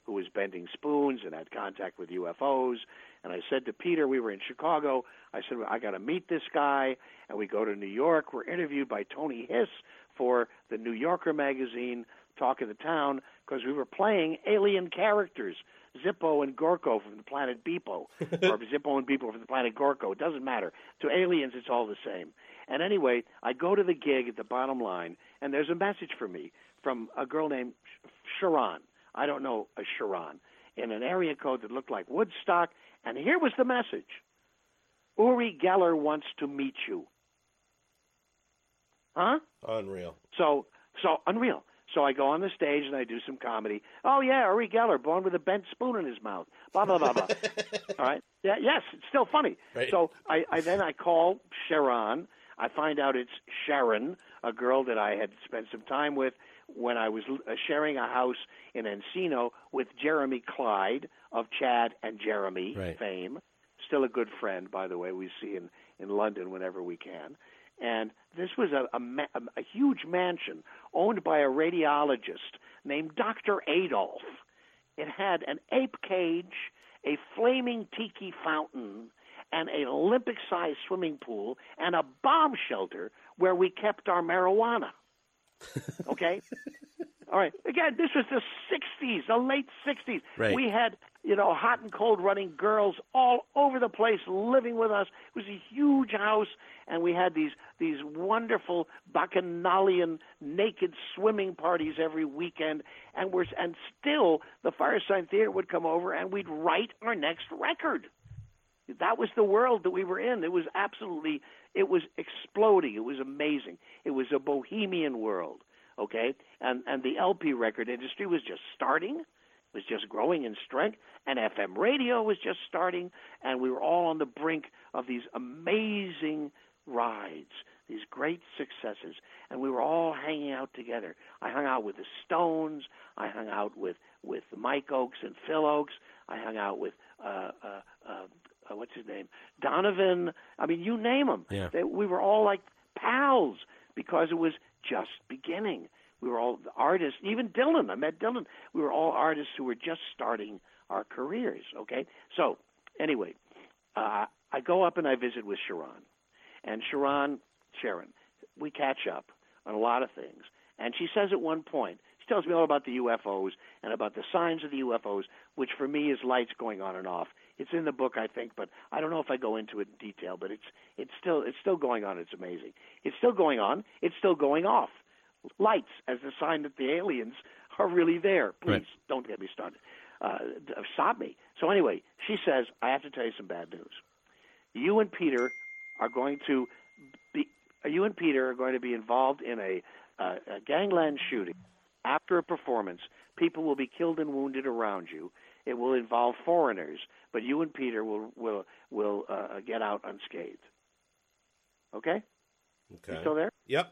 who was bending spoons and had contact with UFOs. And I said to Peter, we were in Chicago. I said, well, I got to meet this guy. And we go to New York. We're interviewed by Tony Hiss for the New Yorker magazine, Talk of the Town, because we were playing alien characters. Zippo and Gorko from the planet Beepo, or Zippo and Beepo from the planet Gorko. It doesn't matter. To aliens, it's all the same. And anyway, I go to the gig at the bottom line, and there's a message for me from a girl named Sharon. I don't know a Sharon in an area code that looked like Woodstock. And here was the message: Uri Geller wants to meet you. Huh? Unreal. So, so unreal. So I go on the stage and I do some comedy. Oh yeah, Uri Geller, born with a bent spoon in his mouth. Blah blah blah blah. All right. Yeah. Yes, it's still funny. Right. So I, I then I call Sharon. I find out it's Sharon, a girl that I had spent some time with when I was uh, sharing a house in Encino with Jeremy Clyde of Chad and Jeremy Right. fame. Still a good friend, by the way. We see in in London whenever we can. And this was a, a, ma- a huge mansion owned by a radiologist named Dr. Adolf. It had an ape cage, a flaming tiki fountain, and an Olympic sized swimming pool, and a bomb shelter where we kept our marijuana. Okay? All right. Again, this was the 60s, the late 60s. Right. We had, you know, hot and cold running girls all over the place living with us. It was a huge house, and we had these these wonderful bacchanalian naked swimming parties every weekend. And we're and still the Firesign Theater would come over, and we'd write our next record. That was the world that we were in. It was absolutely, it was exploding. It was amazing. It was a bohemian world, okay? And and the LP record industry was just starting, was just growing in strength, and FM radio was just starting, and we were all on the brink of these amazing rides, these great successes, and we were all hanging out together. I hung out with the Stones. I hung out with with Mike Ochs and Phil Ochs. I hung out with uh, uh, uh, uh, what's his name, Donovan. I mean, you name them. Yeah. They, we were all like pals. because it was just beginning. We were all artists, even Dylan. I met Dylan. We were all artists who were just starting our careers. Okay, so anyway, uh, I go up and I visit with Sharon, and Sharon, Sharon, we catch up on a lot of things. And she says at one point, she tells me all about the UFOs and about the signs of the UFOs, which for me is lights going on and off. It's in the book, I think, but I don't know if I go into it in detail. But it's it's still it's still going on. It's amazing. It's still going on. It's still going off. Lights as the sign that the aliens are really there. Please Right. don't get me started. Uh, stop me. So anyway, she says I have to tell you some bad news. You and Peter are going to be. You and Peter are going to be involved in a, uh, a gangland shooting. After a performance, people will be killed and wounded around you. It will involve foreigners, but you and Peter will will will uh, get out unscathed. Okay, Okay. you still there? Yep.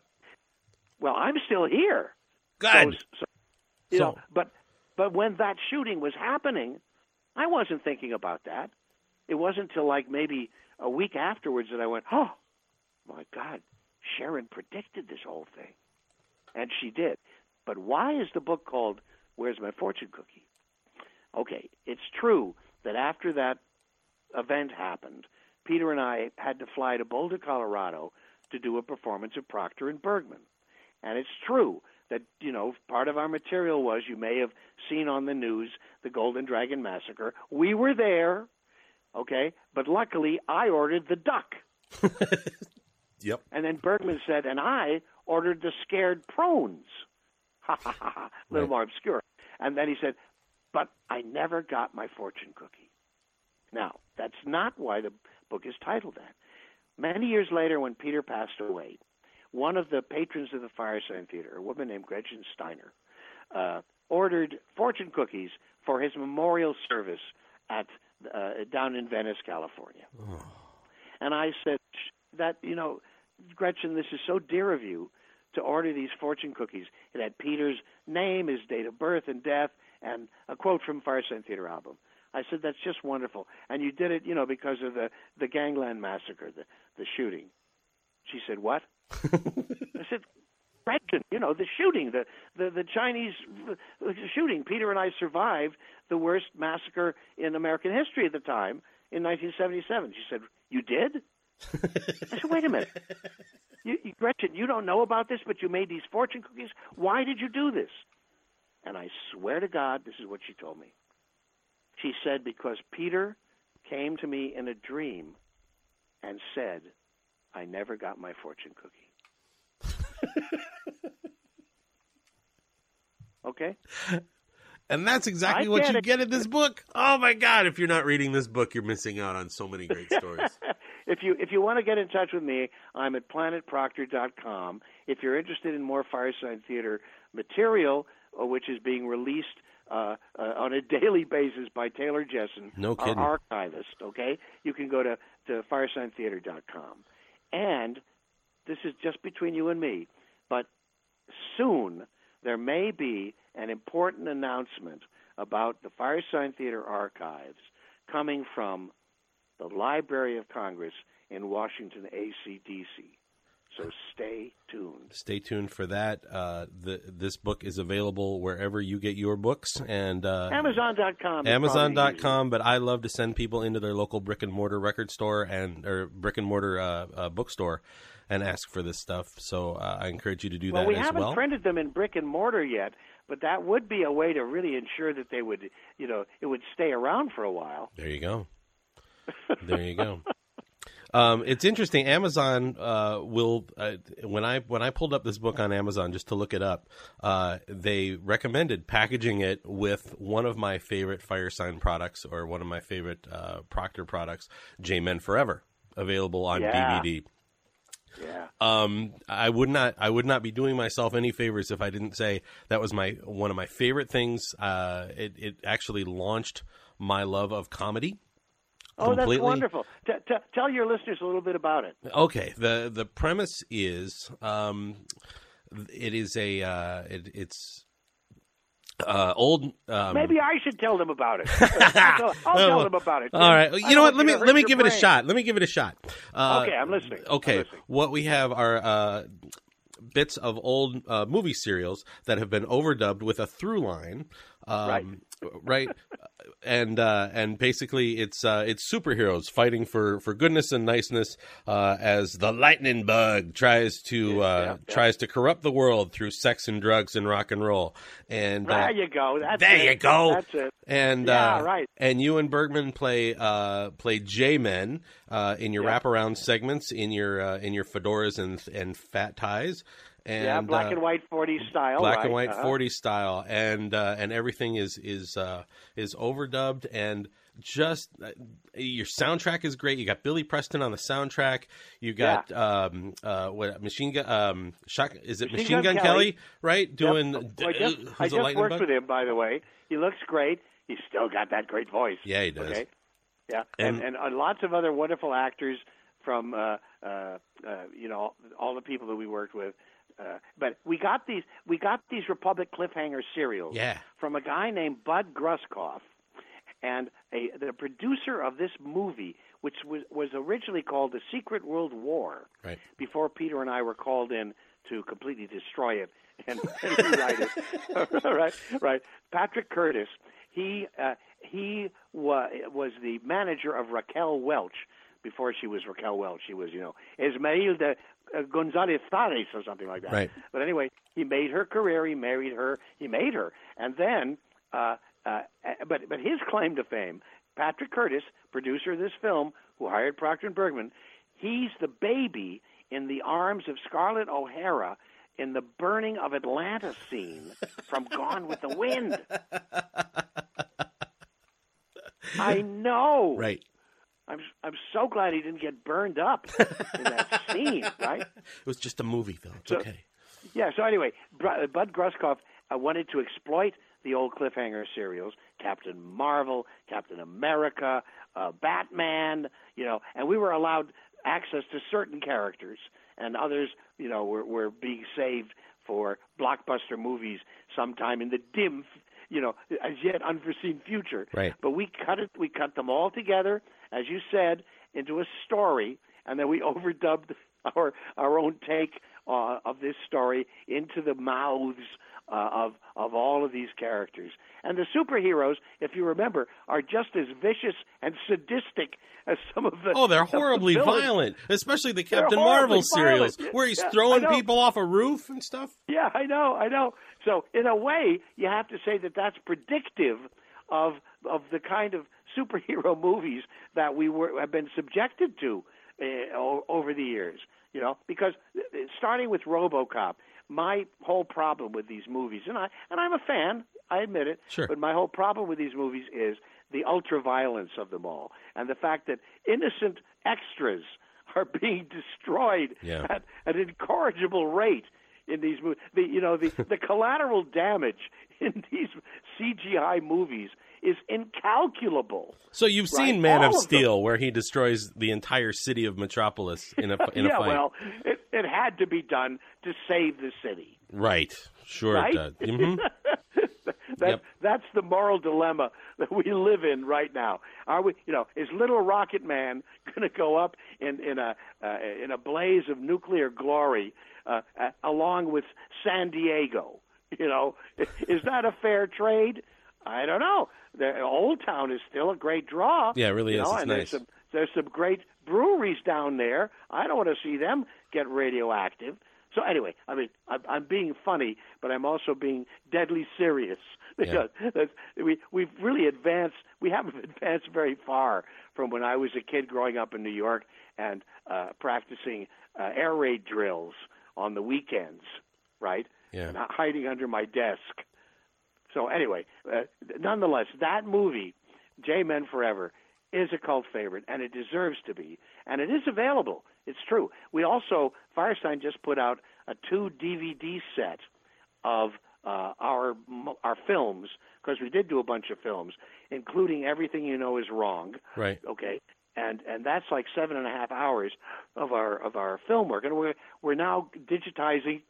Well, I'm still here. Good. So, so, you So- know, but but when that shooting was happening, I wasn't thinking about that. It wasn't until like maybe a week afterwards that I went, "Oh, my God, Sharon predicted this whole thing," and she did. But why is the book called "Where's My Fortune Cookie"? Okay, it's true that after that event happened, Peter and I had to fly to Boulder, Colorado, to do a performance of Proctor and Bergman. And it's true that, you know, part of our material was you may have seen on the news the Golden Dragon Massacre. We were there, okay? But luckily, I ordered the duck. Yep. And then Bergman said, and I ordered the scared prones. Ha ha ha ha. A little Right. more obscure. And then he said, but I never got my fortune cookie. Now, that's not why the book is titled that. Many years later, when Peter passed away, one of the patrons of the Firesign Theater, a woman named Gretchen Steiner, uh, ordered fortune cookies for his memorial service at uh, down in Venice, California. And I said that you know, Gretchen, this is so dear of you to order these fortune cookies. It had Peter's name, his date of birth and death, and a quote from Firesign Theater album. I said that's just wonderful, and you did it, you know, because of the the gangland massacre, the the shooting. She said, "What?" I said, "Gretchen, you know, the shooting, the the the Chinese shooting. Peter and I survived the worst massacre in American history at the time in 1977." She said, "You did?" I said, "Wait a minute." You, you, Gretchen, you don't know about this, but you made these fortune cookies. Why did you do this? And I swear to God, this is what she told me. She said, Because Peter came to me in a dream and said, I never got my fortune cookie. okay? And that's exactly I what you it. get in this book. Oh my God! If you're not reading this book, you're missing out on so many great stories. if you if you want to get in touch with me, I'm at planetproctor.com. If you're interested in more Firesign Theater material, which is being released uh, uh, on a daily basis by Taylor Jessen, No kidding. our archivist, okay, you can go to, to firesigntheater.com. And this is just between you and me, but soon there may be an important announcement about the Firesign Theater archives coming from the Library of Congress in Washington, ACDC. So stay tuned. Stay tuned for that. Uh, the this book is available wherever you get your books and uh, Amazon.com. Amazon.com. But I love to send people into their local brick and mortar record store and or brick and mortar uh, uh, bookstore and ask for this stuff. So uh, I encourage you to do Well, that we haven't well. printed them in brick and mortar yet, but that would be a way to really ensure that they would, you know, it would stay around for a while. There you go. There you go. Um, it's interesting. Amazon uh, will uh, when I when I pulled up this book on Amazon just to look it up, uh, they recommended packaging it with one of my favorite Firesign products or one of my favorite uh, Proctor products, J Men Forever, available on Yeah. DVD. Yeah. Um, I would not I would not be doing myself any favors if I didn't say that was my one of my favorite things. Uh, it it actually launched my love of comedy. Oh, that's wonderful. T- t- tell your listeners a little bit about it. Okay. the The premise is, um, it is a, uh, it, it's uh, old. Um, Maybe I should tell them about it. I'll tell, them about it. All right. You don't know what? Let me let me give your it a shot. Let me give it a shot. Uh, Okay, I'm listening. I'm Okay. listening. What we have are uh, bits of old uh, movie serials that have been overdubbed with a through line. Um, right. And uh, and basically, it's uh, it's superheroes fighting for, for goodness and niceness uh, as the lightning bug tries to uh, yeah, yeah. tries to corrupt the world through sex and drugs and rock and roll. And uh, There you go. That's there it. you go. That's it. and Yeah, uh, right. And you and Bergman play uh, play J men uh, in your wraparound segments in your uh, in your fedoras and and fat ties. And, yeah, black uh, and white 40 style. black right, and white uh-huh. 40 style and uh, and everything is is uh, is overdubbed and just uh, your soundtrack is great you got billy preston on the soundtrack you got um uh what machine gun um shock is it machine, gun, kelly, right Yep. doing Oh, I uh, just, who's I just worked bug? with him, by the way. He looks great. He's still got that great voice. Yeah, he does. Okay. Yeah, And- and and, uh, lots of other wonderful actors from uh, uh, uh, you know all the people that we worked with. Uh, but we got these we got these Republic cliffhanger serials Yeah. from a guy named Bud Gruskoff, and a, the producer of this movie, which was was originally called The Secret World War right before Peter and I were called in to completely destroy it and, and rewrite it. right, right. Patrick Curtis, he uh, he wa- was the manager of Raquel Welch before she was Raquel Welch. She was, you know, Esmeralda uh, Gonzalez Fares or something like that. Right. But anyway, he made her career. He married her. He made her, and then, uh, uh, but but his claim to fame, Patrick Curtis, producer of this film, who hired Proctor and Bergman, he's the baby in the arms of Scarlett O'Hara in the burning of Atlanta scene from Gone with the Wind. I know. right I'm I'm so glad he didn't get burned up in that scene, right? it was just a movie though it's So- okay Yeah. So anyway, uh, Bud Gruskoff uh, wanted to exploit the old cliffhanger serials, Captain Marvel, Captain America, uh, Batman, you know, and we were allowed access to certain characters, and others, you know, were were being saved for blockbuster movies sometime in the dim, you know, as yet unforeseen future. Right. But we cut it. We cut them all together, as you said, into a story, and then we overdubbed our our own take uh, of this story into the mouths uh, of of all of these characters. And the superheroes, if you remember, are just as vicious and sadistic as some of the. Oh, they're of the horribly violent, especially the Captain Marvel serials, violent. where he's Yeah, throwing people off a roof and stuff. Yeah, I know, I know. So in a way, you have to say that that's predictive of of the kind of superhero movies that we were have been subjected to uh, over the years. You know, because uh, starting with RoboCop, my whole problem with these movies, and I and I'm a fan, I admit it. Sure. But my whole problem with these movies is the ultra violence of them all, and the fact that innocent extras are being destroyed Yeah. at an incorrigible rate in these movies. The you know the the collateral damage in these CGI movies is incalculable. So you've Right, seen Man all of them. Steel, where he destroys the entire city of Metropolis in a in yeah, a fight. well, it, it had to be done to save the city. right, sure Right? it does. hmm That, Yep. That's the moral dilemma that we live in right now. Are we? You know, is Little Rocket Man going to go up in in a uh, in a blaze of nuclear glory uh, uh, along with San Diego? You know, is that a fair trade? I don't know. The Old Town is still a great draw. Yeah, it really you is. know, It's and nice. There's some, there's some great breweries down there. I don't want to see them get radioactive. So anyway, I mean, I'm, I'm being funny, but I'm also being deadly serious because that's, we we've really advanced. We haven't advanced very far from when I was a kid growing up in New York and uh, practicing uh, air raid drills on the weekends, right? Yeah. And hiding under my desk. So anyway, uh, nonetheless, that movie, J Men Forever, is a cult favorite, and it deserves to be. And it is available. It's true. We also Firesign just put out a two DVD set of uh, our our films because we did do a bunch of films, including Everything You Know Is Wrong. Right. Okay. And and that's like seven and a half hours of our of our film work, and we're we're now digitizing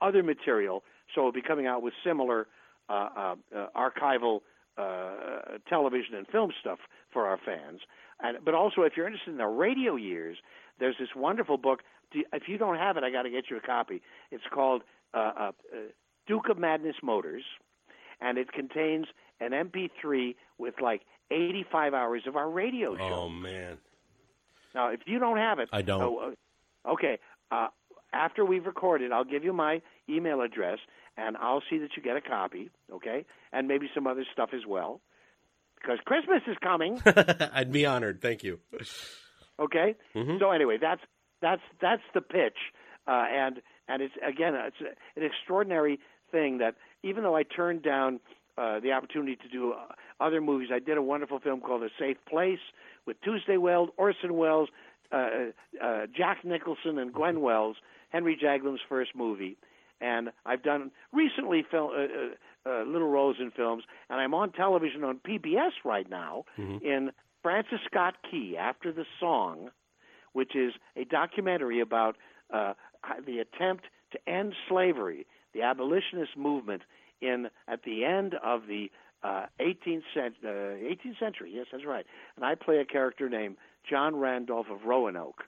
other material, so we'll be coming out with similar archival uh, television and film stuff for our fans. And but also, if you're interested in the radio years, there's this wonderful book. If you don't have it, I got to get you a copy. It's called uh, uh, Duke of Madness Motors, and it contains an MP3 with like 85 hours of our radio show. Oh man! Now, if you don't have it, I don't. Oh, uh, okay. Uh, after we've recorded, I'll give you my email address, and I'll see that you get a copy. Okay, and maybe some other stuff as well, because Christmas is coming. I'd be honored. Thank you. Okay. Mm-hmm. So anyway, that's that's that's the pitch, uh, and and it's again it's an extraordinary thing that even though I turned down uh, the opportunity to do uh, other movies, I did a wonderful film called A Safe Place with Tuesday Weld, Orson Welles, uh, uh, Jack Nicholson, and Gwen Welles, Henry Jaglom's first movie. And I've done recently film, uh, uh, uh, little roles in films, and I'm on television on PBS right now Mm-hmm. in Francis Scott Key, After the Song, which is a documentary about uh, the attempt to end slavery, the abolitionist movement in at the end of the uh, 18th, cent- uh, 18th century. Yes, that's right. And I play a character named John Randolph of Roanoke,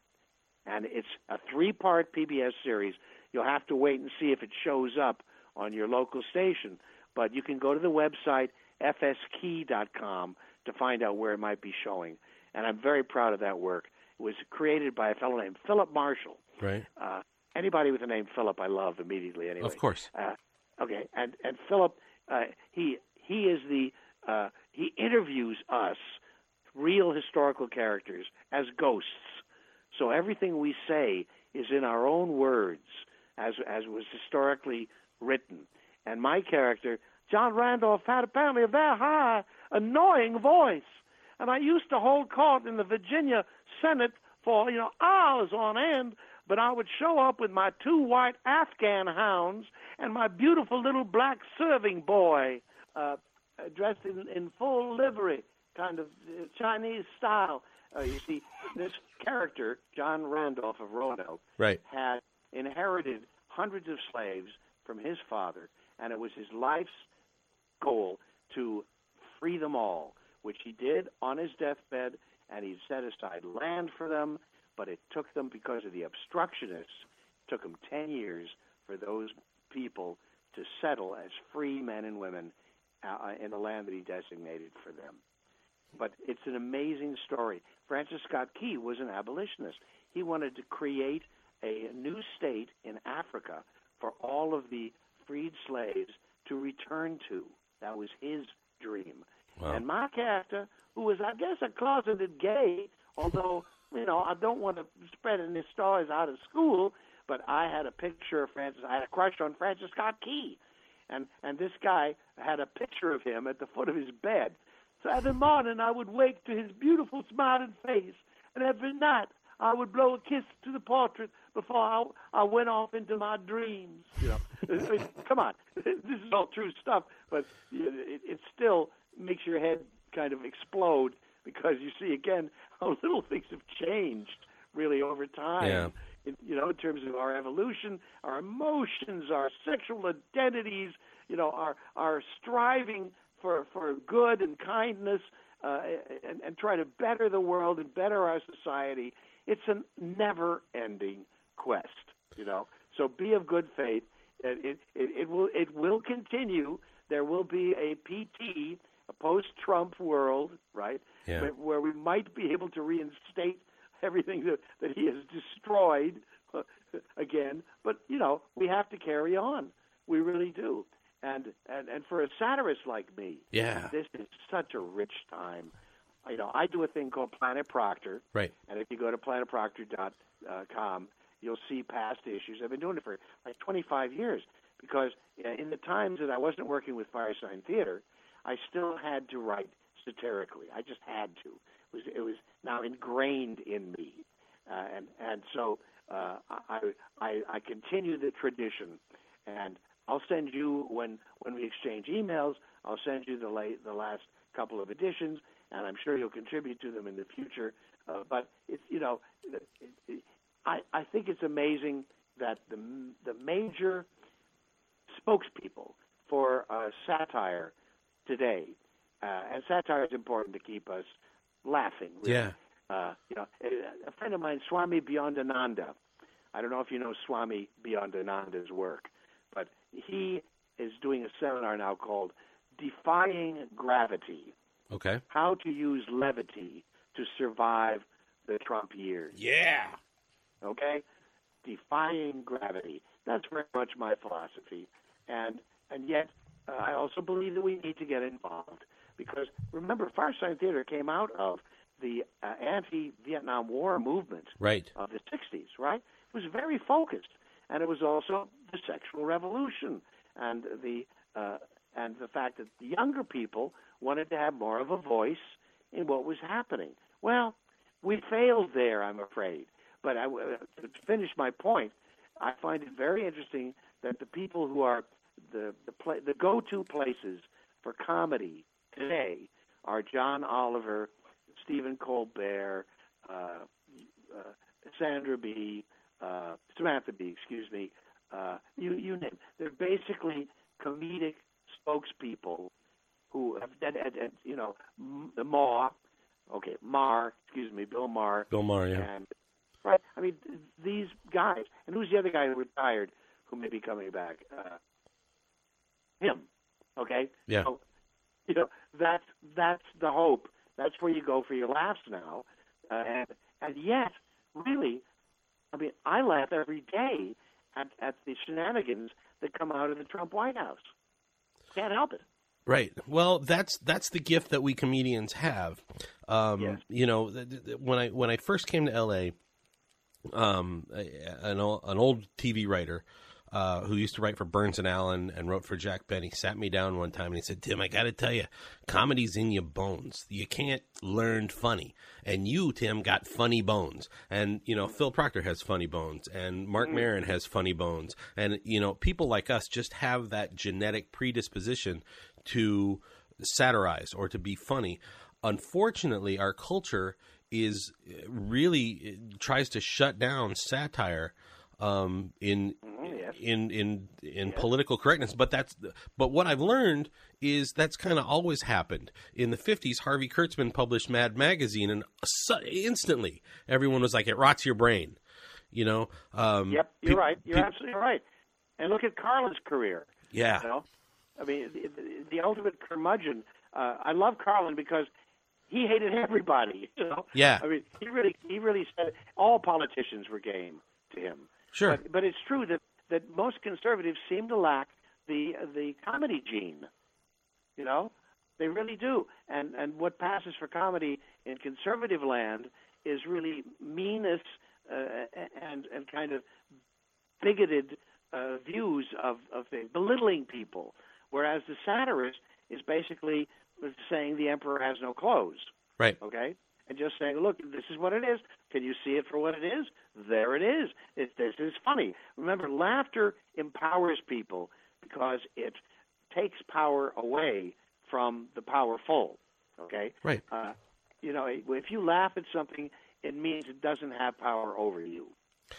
and it's a three-part PBS series. You'll have to wait and see if it shows up on your local station, but you can go to the website fskey.com to find out where it might be showing. And I'm very proud of that work. It was created by a fellow named Philip Marshall. Right. Uh, anybody with the name Philip, I love immediately. Anyway, Of course. Uh, okay, and and Philip, uh, he he is the uh, he interviews us, real historical characters, as ghosts. So everything we say is in our own words, as as was historically written. And my character, John Randolph, had apparently a very high, annoying voice. And I used to hold court in the Virginia Senate for, you know, hours on end, but I would show up with my two white Afghan hounds and my beautiful little black serving boy, uh, dressed in, in full livery, kind of uh, Chinese style. Uh, you see, this character, John Randolph of Roanoke, Right. had inherited hundreds of slaves from his father, and it was his life's goal to free them all, which he did on his deathbed, and he set aside land for them, but it took them, because of the obstructionists, took him 10 years for those people to settle as free men and women uh, in the land that he designated for them. But it's an amazing story. Francis Scott Key was an abolitionist. He wanted to create a new state in Africa for all of the freed slaves to return to. That was his dream. Wow. And my character, who was, I guess, a closeted gay, although, you know, I don't want to spread any stories out of school, but I had a picture of Francis. I had a crush on Francis Scott Key. And, and this guy had a picture of him at the foot of his bed. So every morning I would wake to his beautiful smiling face, and every night I would blow a kiss to the portrait before I, I went off into my dreams. You know, I mean, come on, this is all true stuff, but it, it still makes your head kind of explode because you see again how little things have changed really over time. Yeah. In, you know, in terms of our evolution, our emotions, our sexual identities, you know, our our striving for for good and kindness, uh, and, and try to better the world and better our society. It's a never-ending quest, you know. So be of good faith. It, it, it will it will continue. There will be a PT, a post-Trump world, right? Yeah. Where, where we might be able to reinstate everything that, that he has destroyed uh, again. But you know, we have to carry on. We really do. And and and for a satirist like me, Yeah. this is such a rich time. You know, I do a thing called Planet Proctor, Right. and if you go to planetproctor.com, you'll see past issues. I've been doing it for like 25 years because uh, in the times that I wasn't working with Firesign Theater, I still had to write satirically. I just had to. It was it was now ingrained in me, uh, and and so uh, I, I I continue the tradition, and I'll send you when when we exchange emails. I'll send you the late the last couple of editions, and I'm sure you'll contribute to them in the future. Uh, but it's you know, it, it, I I think it's amazing that the the major spokespeople for uh, satire today uh, and satire is important to keep us laughing. Really. Yeah. Uh, you know, a friend of mine, Swami Beyondananda. I don't know if you know Swami Beyondananda's work, but he is doing a seminar now called "Defying Gravity." Okay. How to use levity to survive the Trump years. Yeah. Okay? Defying gravity. That's very much my philosophy. And and yet uh, I also believe that we need to get involved because remember Firesign Theater came out of the uh, anti-Vietnam War movement Right. of the 60s, right? It was very focused, and it was also the sexual revolution and the uh, and the fact that the younger people wanted to have more of a voice in what was happening. Well, we failed there, I'm afraid. But I, uh, to finish my point, I find it very interesting that the people who are the the, pla the go-to places for comedy today are John Oliver, Stephen Colbert, uh, uh, Sandra Bee, uh, Samantha Bee, excuse me. Uh, you you name. They're basically comedic spokespeople who have, and, you know, the Maw, okay, Mar, excuse me, Bill Maher, Bill Maher, yeah. and right. I mean, th- these guys, and who's the other guy who retired who may be coming back? Uh, him, okay. Yeah. So, you know, that's that's the hope. That's where you go for your laughs now, uh, and and yet, really, I mean, I laugh every day at at the shenanigans that come out of the Trump White House. Can't help it. Right. Well, that's that's the gift that we comedians have. Um, Yes. You know, th- th- when I when I first came to L.A., um, an an old TV writer uh, who used to write for Burns and Allen and wrote for Jack Benny sat me down one time and he said, "Tim, I got to tell you, comedy's in your bones. You can't learn funny, and you, Tim, got funny bones. And you know, Phil Proctor has funny bones, and Mark Maron has funny bones, and you know, people like us just have that genetic predisposition to satirize or to be funny. Unfortunately, our culture is really uh, tries to shut down satire um, in in in in political correctness. But that's but what I've learned is that's kind of always happened. In the fifties, Harvey Kurtzman published Mad Magazine, and su- instantly everyone was like, "It rots your brain." You know. Um, Yep, you're pe- right. You're pe- absolutely right. And look at Carlin's career. Yeah. You know, I mean, the, the, the ultimate curmudgeon. Uh, I love Carlin because he hated everybody. You know. Yeah. I mean, he really, he really said all politicians were game to him. Sure. But, but it's true that that most conservatives seem to lack the the comedy gene. You know, they really do. And and what passes for comedy in conservative land is really meanness uh, and and kind of bigoted uh, views of of things, belittling people. Whereas the satirist is basically saying the emperor has no clothes. Right. Okay. And just saying, look, this is what it is. Can you see it for what it is? There it is. It, this is funny. Remember, laughter empowers people because it takes power away from the powerful. Okay. Right. Uh, you know, if you laugh at something, it means it doesn't have power over you.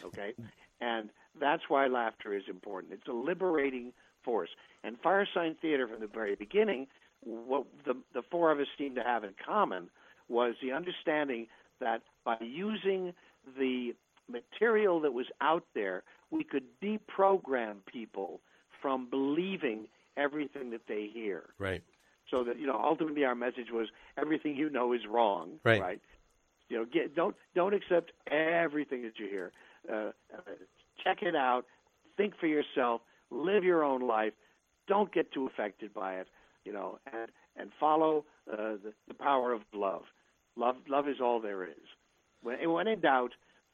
Okay. And that's why laughter is important. It's a liberating force. And Firesign Theater, from the very beginning, what the the four of us seem to have in common was the understanding that by using the material that was out there, we could deprogram people from believing everything that they hear. Right. So that you know, ultimately, our message was everything you know is wrong. Right. Right. You know, get, don't don't accept everything that you hear. Uh, check it out. Think for yourself. Live your own life. Don't get too affected by it. You know, and and follow uh, the, the power of love. Love love is all there is. When when in doubt,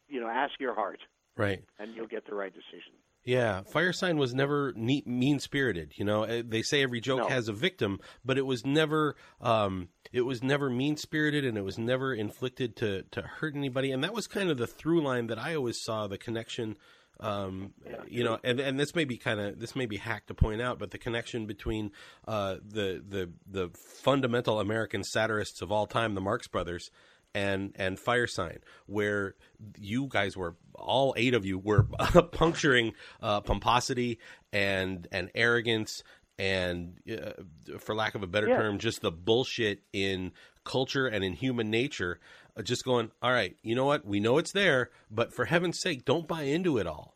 you know, ask your heart, Right. and you'll get the right decision. Yeah, Firesign was never mean spirited. You know, Uh, they say every joke No. has a victim, but it was never um, it was never mean spirited, and it was never inflicted to to hurt anybody. And that was kind of the through line that I always saw the connection. Um, you know, and and this may be kind of this may be hack to point out, but the connection between uh, the the the fundamental American satirists of all time, the Marx Brothers, and and Firesign, where you guys were all eight of you were puncturing uh, pomposity and and arrogance and uh, for lack of a better Yeah. term, just the bullshit in culture and in human nature. Uh, Just going, all right, you know what? We know it's there, but for heaven's sake, don't buy into it all.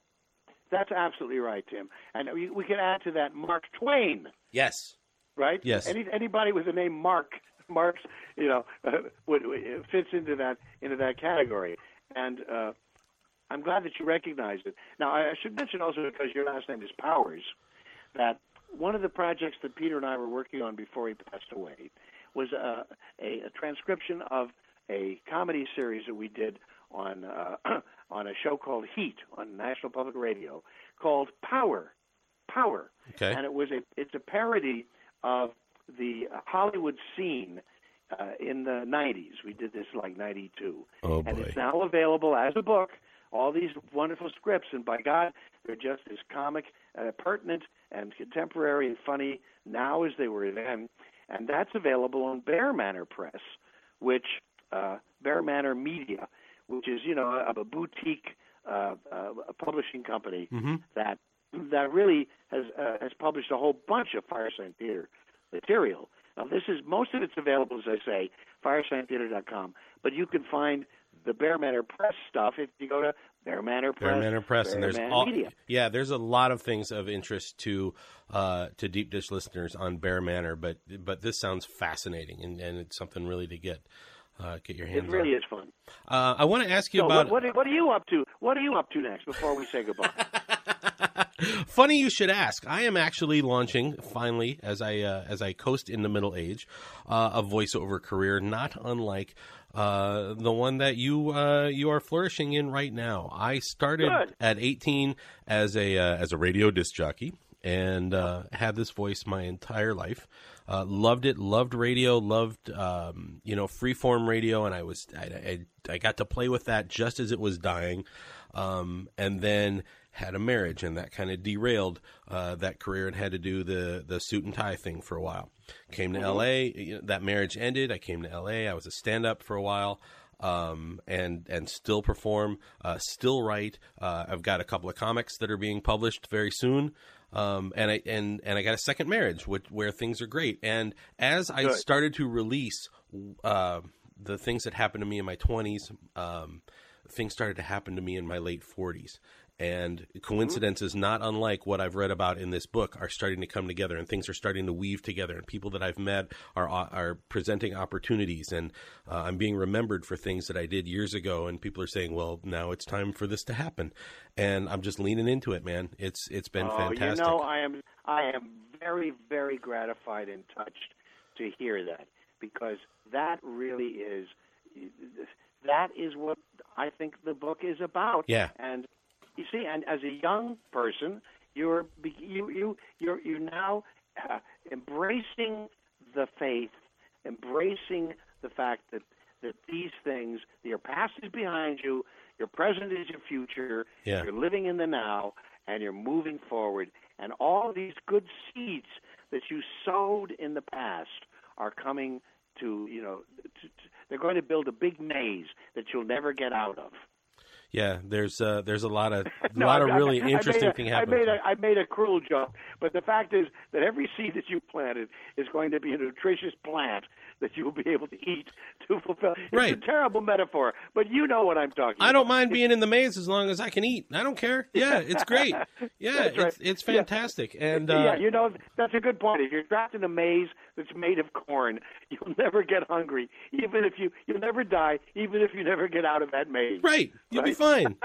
That's absolutely right, Tim. And we, we can add to that Mark Twain, Yes. right? Yes. Any, anybody with the name Mark, Mark's, you know, would, would fits into that into that category. And uh, I'm glad that you recognize it. Now, I I should mention also because your last name is Powers, that one of the projects that Peter and I were working on before he passed away was uh, a, a transcription of a comedy series that we did on uh, on a show called Heat on National Public Radio called Power, Power, Okay. and it was a it's a parody of the Hollywood scene uh, in the 90s. We did this like 92. Oh, And it's now available as a book. All these wonderful scripts, and by God, they're just as comic, uh, pertinent, and contemporary and funny now as they were then. And that's available on Bear Manor Press, which uh, Bear Manor Media, which is you know a, a boutique uh, uh, a publishing company that that really has uh, has published a whole bunch of Firesign Theater material. Now, this is most of it's available, as I say, firesigntheater.com. But you can find the Bear Manor Press stuff if you go to Bear Manor Press. Bear Manor Press, and there's Manor all, Media. yeah, there's a lot of things of interest to uh, to deep dish listeners on Bear Manor, but but this sounds fascinating, and, and it's something really to get uh, get your It really on. is fun. Uh, I want to ask you So, about what, what, what are you up to? What are you up to next before we say goodbye? Funny you should ask. I am actually launching finally, as I uh, as I coast in the middle age, uh, a voiceover career, not unlike uh, the one that you uh, you are flourishing in right now. I started Good. at 18 as a uh, as a radio disc jockey and uh, had this voice my entire life. Uh, loved it, loved radio, loved um, you know freeform radio, and I was I, I, I got to play with that just as it was dying, um, and then had a marriage, and that kind of derailed uh, that career, and had to do the the suit and tie thing for a while. Came to L.A. you know, that marriage ended. I came to L.A. I was a stand up for a while um, and and still perform, uh, still write. Uh, I've got a couple of comics that are being published very soon, um, and I and and I got a second marriage, which, where things are great. And as I Good. started to release uh, the things that happened to me in my twenties, um, things started to happen to me in my late forties. And coincidences, not unlike what I've read about in this book, are starting to come together, and things are starting to weave together. And people that I've met are are presenting opportunities, and uh, I'm being remembered for things that I did years ago. And people are saying, "Well, now it's time for this to happen," and I'm just leaning into it, man. It's it's been oh, fantastic. you know, I am I am very very gratified and touched to hear that because that really is that is what I think the book is about. Yeah. And you see, and as a young person, you're be- you you you're you're now uh, embracing the faith, embracing the fact that that these things, your past is behind you, your present is your future. Yeah. You're living in the now, and you're moving forward. And all these good seeds that you sowed in the past are coming to you know to, to, they're going to build a big maze that you'll never get out of. Yeah, there's uh, there's a lot of a No, lot of really I- interesting a- thing I made a I made a cruel joke, but the fact is that every seed that you planted is going to be a nutritious plant that you will be able to eat to fulfill. It's Right. a terrible metaphor, but you know what I'm talking. About. I don't mind being in the maze as long as I can eat. I don't care. Yeah, it's great. Yeah, it's right. it's Yeah. fantastic. And uh, yeah, you know that's a good point. If you're trapped in a maze that's made of corn, you'll never get hungry, even if you you'll never die, even if you never get out of that maze. Right. You'll be fine.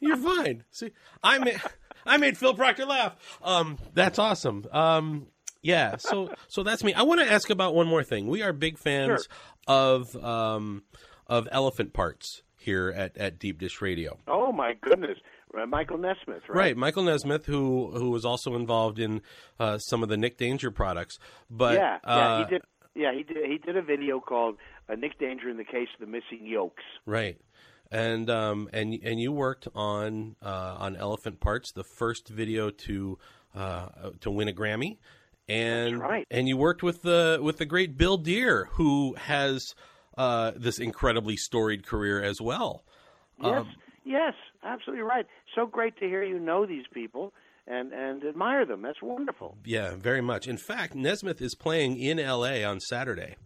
You're fine. See, I made I made Phil Proctor laugh. Um, that's awesome. Um, yeah. So so that's me. I want to ask about one more thing. We are big fans of um of elephant parts here at at Deep Dish Radio. Oh my goodness, uh, Michael Nesmith, right? Right, Michael Nesmith, who who was also involved in uh, some of the Nick Danger products, but yeah, yeah, uh, he did. Yeah, he did. He did a video called uh, "Nick Danger in the Case of the Missing Yolks." Right. And um and and you worked on uh, on Elephant Parts, the first video to uh, to win a Grammy, and right. and you worked with the with the great Bill Dear, who has uh, this incredibly storied career as well. Yes, Um, yes, absolutely right. So great to hear you know these people. and and admire them. That's wonderful. Yeah, very much. In fact, Nesmith is playing in L.A. on Saturday.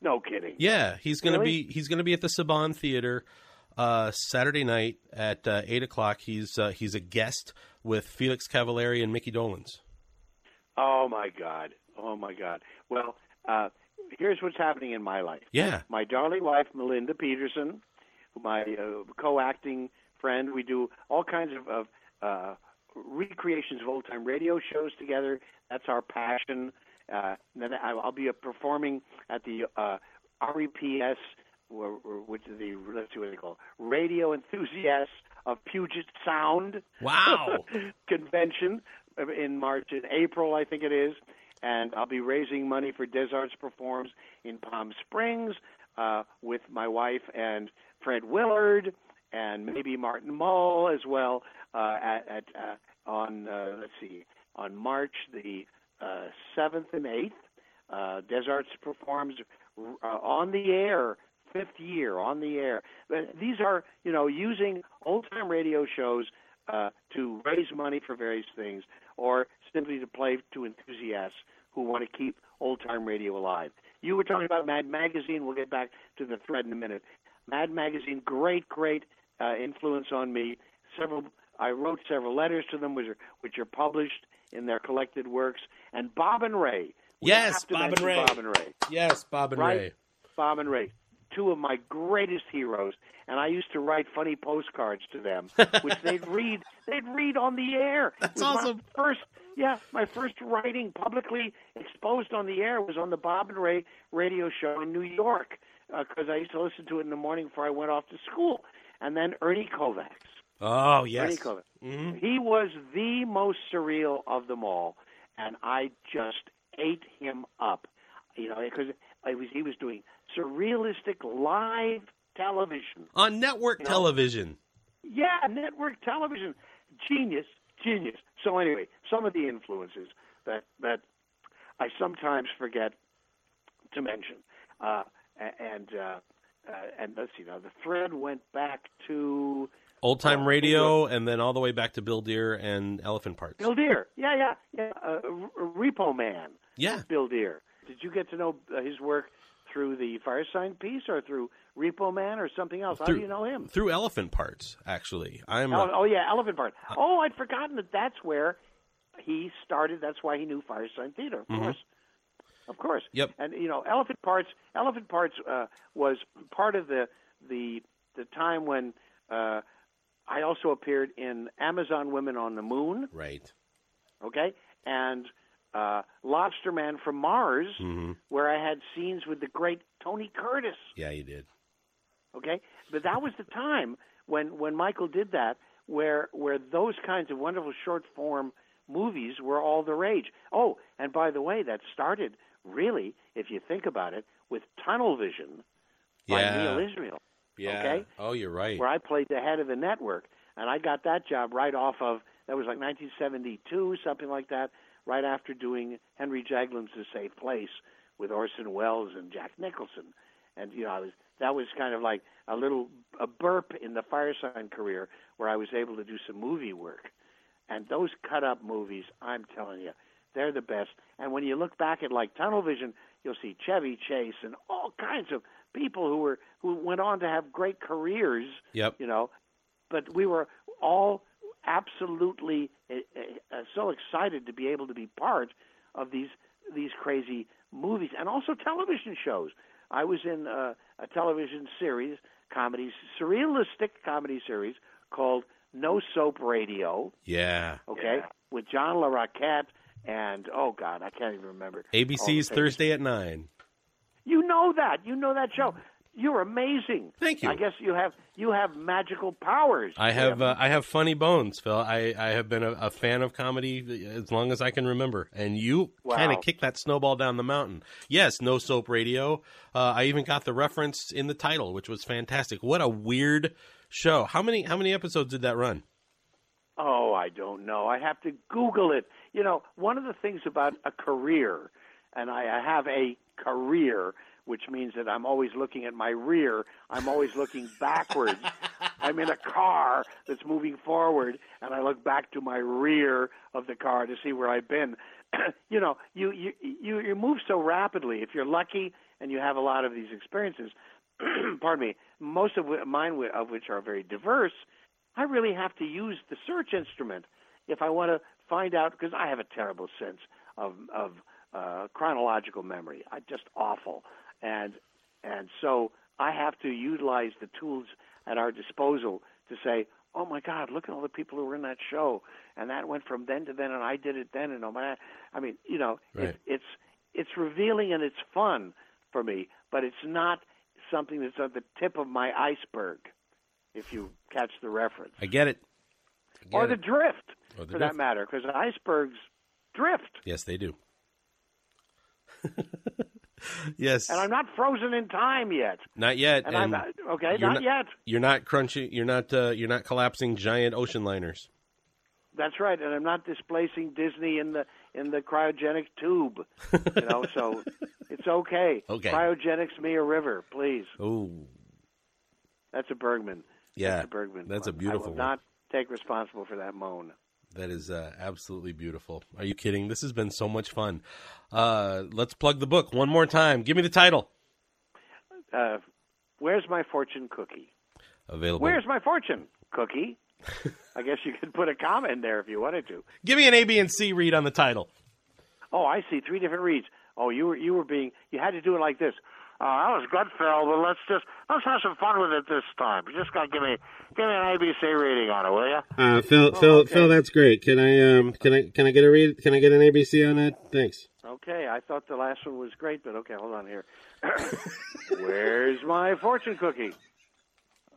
No kidding. Yeah, he's going to Really? be he's going to be at the Saban Theater uh, Saturday night at uh, eight o'clock. He's uh, he's a guest with Felix Cavaliere and Micky Dolenz. Oh my God. Oh my God. Well, uh, here's what's happening in my life. Yeah. My darling wife, Melinda Peterson, my uh, co-acting friend. We do all kinds of, of uh, recreations of old time radio shows together. That's our passion. Uh, then I'll be performing at the uh, REPS, wh- wh- which is the let's see what they call Radio Enthusiasts of Puget Sound. Wow. convention in March in April, I think it is, and I'll be raising money for Des Arts Performs in Palm Springs uh, with my wife and Fred Willard and maybe Martin Mull as well uh, at, at uh, on uh, let's see on March the uh, seventh and eighth. Uh, Des Arts performs uh, on the air fifth year on the air. These are, you know, using old time radio shows uh, to raise money for various things or simply to play to enthusiasts who want to keep old time radio alive. You were talking about Mad Magazine. We'll get back to the thread in a minute. Mad Magazine, great, great uh, influence on me. Several, I wrote several letters to them, which are, which are published in their collected works. And Bob and Ray. We Yes, Bob and Ray. Bob and Ray. Yes, Bob and Right? Ray. Bob and Ray, two of my greatest heroes, and I used to write funny postcards to them, which they'd read. They'd read on the air. That's awesome. My first, yeah, my first writing publicly exposed on the air was on the Bob and Ray radio show in New York because I used to listen to it in the morning before I went off to school. And then Ernie Kovacs. Oh Ernie yes. Kovacs. Mhm. He was the most surreal of them all, and I just ate him up. You know, because I was he was doing surrealistic live television. On network You know? television. Yeah, network television. Genius, genius. So anyway, some of the influences that that I sometimes forget to mention, uh, and uh, uh, and let's see now. The thread went back to Old time Uh, radio, and then all the way back to Bill Dear and Elephant Parts. Bill Dear. Yeah, yeah, yeah. Uh, Repo Man. Yeah. Bill Dear. Did you get to know uh, his work through the Firesign piece or through Repo Man or something else? How do you know him? Through Elephant Parts, actually. I'm. Oh, uh, oh yeah, Elephant Part. Oh, I'd forgotten that. That's where he started. That's why he knew Firesign Theater. Of Mhm. course, of course. Yep. And you know, Elephant Parts. Elephant Parts uh, was part of the the the time when uh, I also appeared in Amazon Women on the Moon. Right. Okay, and uh, Lobster Man from Mars, hmm where I had scenes with the great Tony Curtis. Yeah, you did. Okay, but that was the time when when Michael did that, where where those kinds of wonderful short form movies were all the rage. Oh, and by the way, that started really, if you think about it, with Tunnel Vision by Yeah. Neal Israel, Yeah. Okay. Oh, you're right. where I played the head of the network, and I got that job right off of that was like 1972, something like that, right after doing Henry Jaglom's The Safe Place with Orson Welles and Jack Nicholson, and you know I was that was kind of like a little a burp in the Firesign career where I was able to do some movie work, and those cut up movies, I'm telling you, they're the best. And when you look back at like Tunnel Vision, you'll see Chevy Chase and all kinds of people who were who went on to have great careers Yep. you know but we were all absolutely Eh, eh, uh, so excited to be able to be part of these these crazy movies and also television shows i was in uh, a television series comedy surrealistic comedy series called no soap radio Yeah. okay with john larroquette and oh god i can't even remember ABC's Thursday at nine. you know that. You know that show. You're amazing. Thank you. I guess you have you have magical powers. I have uh, I have funny bones, Phil. I, I have been a, a fan of comedy as long as I can remember, and you Wow. kind of kicked that snowball down the mountain. Yes, no soap radio. Uh, I even got the reference in the title, which was fantastic. What a weird show! How many how many episodes did that run? Oh, I don't know. I have to Google it. You know, one of the things about a career, and I, I have a career, which means that I'm always looking at my rear. I'm always looking backwards. I'm in a car that's moving forward, and I look back to my rear of the car to see where I've been. you know, you, you you you move so rapidly. If you're lucky and you have a lot of these experiences, pardon me, most of mine of which are very diverse, I really have to use the search instrument if I want to find out because I have a terrible sense of of uh, chronological memory. I just awful, and and so I have to utilize the tools at our disposal to say, oh my God, look at all the people who were in that show, and that went from then to then, and I did it then, and oh my, I mean, you know, Right. it, it's it's revealing and it's fun for me, but it's not something that's at the tip of my iceberg, if you catch the reference, I get it. I get or it. the drift, Or the for drift. that matter, because icebergs drift, Yes, they do. yes. and I'm not frozen in time yet. Not yet. And, I'm and not, okay, you're not, yet. You're not crunching. You're not. Uh, you're not collapsing giant ocean liners. That's right, and I'm not displacing Disney in the in the cryogenic tube. You know, so it's okay. Okay. Cryogenics me a river, please. Oh, That's a Bergman. yeah. That's a Bergman. That's a beautiful I will one. not take responsible for that moan. That is uh, absolutely beautiful. Are you kidding? This has been so much fun. Uh, let's plug the book one more time. Give me the title. Uh, where's my fortune cookie? Available. Where's my fortune cookie? I guess you could put a comma in there if you wanted to. Give me an A, B, and C read on the title. Oh, I see. Three different reads. Oh, you were you were being you had to do it like this. Oh, that was good, Phil. But let's just let's have some fun with it this time. You just gotta give me give me an ABC rating on it, will you? Uh, Phil, Oh, Phil, okay. Phil, that's great. Can I, um, can I, can I get a read? Can I get an ABC on that? Thanks. Okay, I thought the last one was great, but okay, hold on here. Where's my fortune cookie?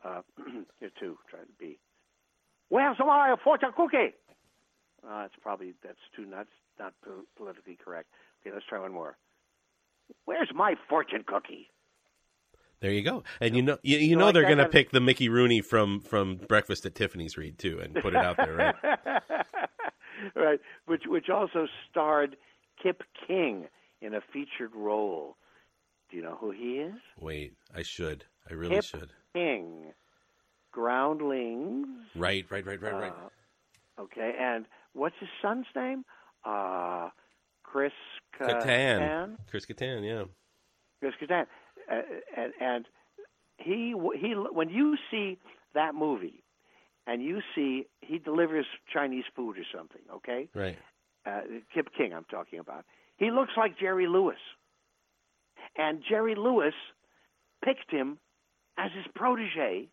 Uh, here too, trying to be. Where's my fortune cookie? Uh, it's probably that's too not not po- politically correct. Okay, let's try one more. Where's my fortune cookie? There you go. And you know, you, you know like they're going to pick the Mickey Rooney from from Breakfast at Tiffany's read too, and put it out there, right? right, which which also starred Kip King in a featured role. Do you know who he is? Wait, I should. I really Kip should. King, Groundlings. Right, right, right, right, right. Uh, okay, and what's his son's name? Uh, Chris Kattan. Kattan. Chris Kattan, yeah. Chris Kattan. Uh, and and he he when you see that movie, and you see he delivers Chinese food or something. Okay, Right. uh, Kip King, I'm talking about. He looks like Jerry Lewis. And Jerry Lewis picked him as his protege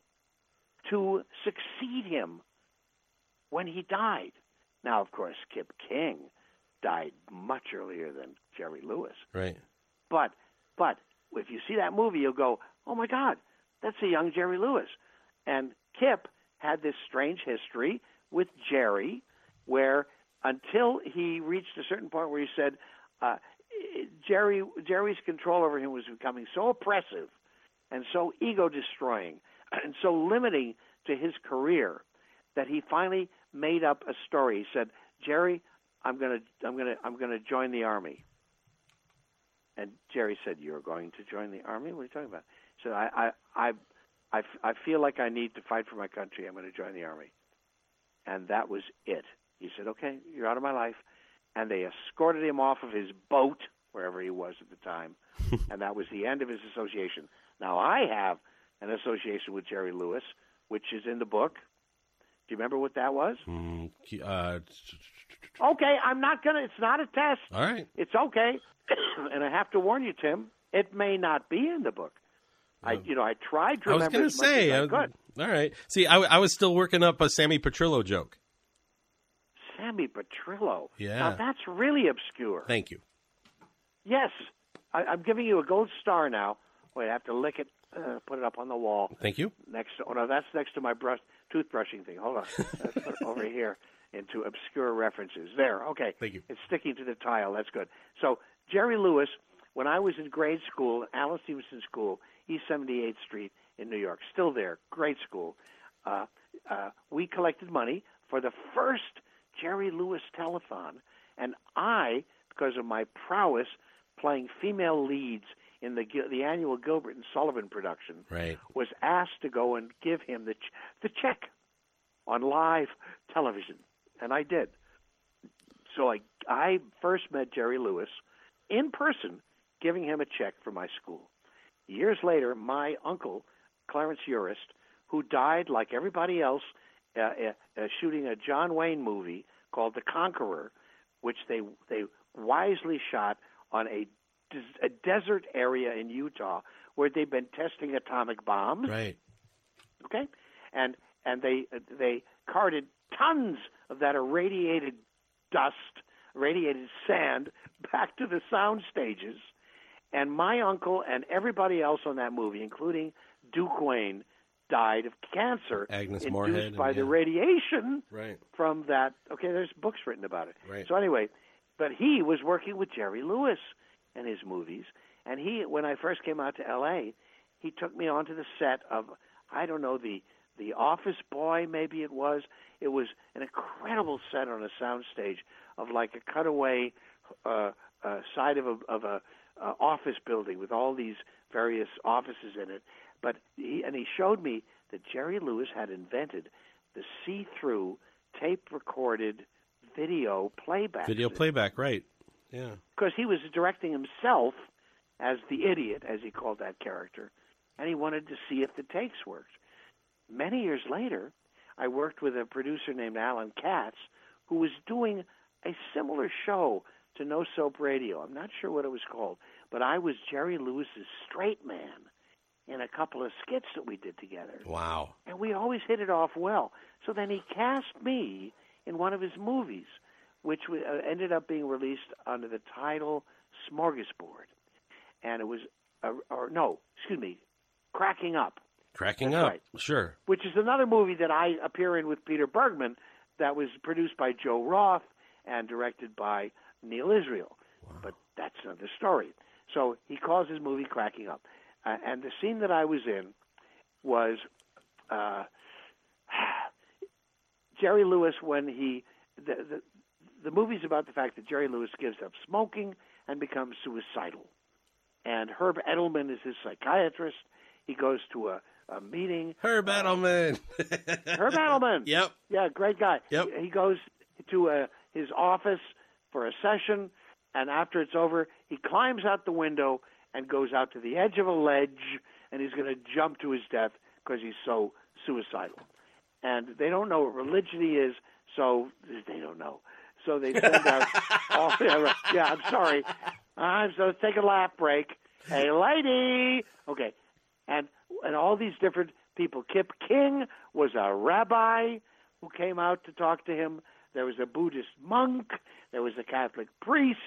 to succeed him when he died. Now, of course, Kip King died much earlier than Jerry Lewis. Right. But but if you see that movie, you'll go, "Oh my God, that's a young Jerry Lewis." And Kip had this strange history with Jerry, where until he reached a certain point where he said, uh, Jerry Jerry's control over him was becoming so oppressive and so ego destroying and so limiting to his career that he finally made up a story. He said, "Jerry, I'm going to I'm going to I'm going to join the army." And Jerry said, "You're going to join the army? What are you talking about?" He said, "I, I, I, I, f- I feel like I need to fight for my country. I'm going to join the army." And that was it. He said, "Okay, you're out of my life." And they escorted him off of his boat wherever he was at the time, and that was the end of his association. Now I have an association with Jerry Lewis, which is in the book. Do you remember what that was? Mm, uh, Okay, I'm not gonna. It's not a test. all right. It's okay, and I have to warn you, Tim. It may not be in the book. I, you know, I tried to I was remember going to say. I I- could. all right. See, I, I was still working up a Sammy Petrillo joke. Sammy Petrillo. Yeah. Now that's really obscure. Thank you. Yes, I, I'm giving you a gold star now. Wait, I have to lick it, uh, put it up on the wall Thank you. next. Oh no, that's next to my brush toothbrushing thing. Hold on, Let's put it over here into obscure references. There, okay. Thank you. It's sticking to the tile. That's good. So Jerry Lewis, when I was in grade school, Alice Stevenson School, East 78th Street in New York, still there, great school. Uh, uh, we collected money for the first Jerry Lewis telethon, and I, because of my prowess playing female leads in the the annual Gilbert and Sullivan production Right. was asked to go and give him the ch- the check on live television, and I did. So I I first met Jerry Lewis in person, giving him a check for my school. Years later, my uncle Clarence Urist, who died like everybody else, uh, uh, uh, shooting a John Wayne movie called The Conqueror, which they they wisely shot on a a desert area in Utah where they've been testing atomic bombs Right. okay and and they they carted tons of that irradiated dust irradiated sand back to the sound stages and my uncle and everybody else on that movie including duke wayne died of cancer Agnes induced Moorehead by and- the yeah. radiation Right. from that okay there's books written about it Right. so anyway but he was working with jerry lewis and his movies and he when i first came out to la he took me onto the set of i don't know the the office boy maybe it was it was an incredible set on a soundstage of like a cutaway uh, uh, side of a of a uh, office building with all these various offices in it but he and he showed me that Jerry Lewis had invented the see-through tape recorded video playback Video playback. Right. Yeah. because he was directing himself as the idiot, as he called that character, and he wanted to see if the takes worked. Many years later, I worked with a producer named Alan Katz who was doing a similar show to No Soap Radio. I'm not sure what it was called, but I was Jerry Lewis's straight man in a couple of skits that we did together Wow. and we always hit it off well. So then he cast me in one of his movies, which uh, ended up being released under the title Smorgasbord, and it was, uh, or no, excuse me, Cracking Up, Cracking That's up. right. Sure. which is another movie that I appear in with Peter Bergman, that was produced by Joe Roth and directed by Neal Israel. But that's another story. So he calls his movie Cracking Up. Uh, and the scene that I was in was uh, Jerry Lewis when he the, the the movie's about the fact that Jerry Lewis gives up smoking and becomes suicidal. And Herb Edelman is his psychiatrist. He goes to a, a meeting. Herb Edelman. Herb Edelman. Yep. Yeah, great guy. Yep. He goes to uh his office for a session, and after it's over, he climbs out the window and goes out to the edge of a ledge, and he's going to jump to his death because he's so suicidal. And they don't know what religion he is, so they don't know. So they send out. all, yeah, right. yeah, I'm sorry. I'm so let's take a laugh break. Hey, lady. Okay, and and all these different people. Kip King was a rabbi who came out to talk to him. There was a Buddhist monk. There was a Catholic priest,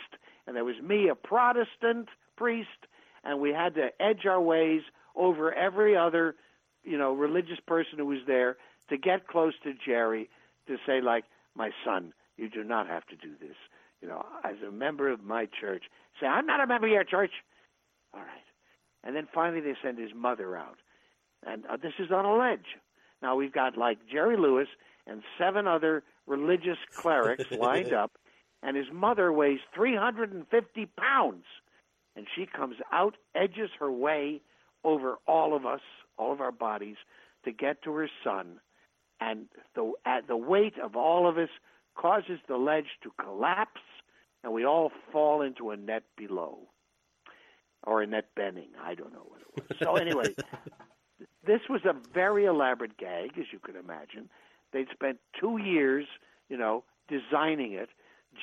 and there was me, a Protestant priest. And we had to edge our ways over every other, you know, religious person who was there to get close to Jerry to say, like, my son, you do not have to do this. You know, as a member of my church, say, I'm not a member of your church. All right. And then finally they send his mother out. And uh, this is on a ledge. Now we've got like Jerry Lewis and seven other religious clerics lined up, and his mother weighs 350 pounds. And she comes out, edges her way over all of us, all of our bodies, to get to her son. And the, at the weight of all of us causes the ledge to collapse, and we all fall into a net below. Or a net bending. I don't know what it was. So, anyway, this was a very elaborate gag, as you can imagine. They'd spent two years, you know, designing it.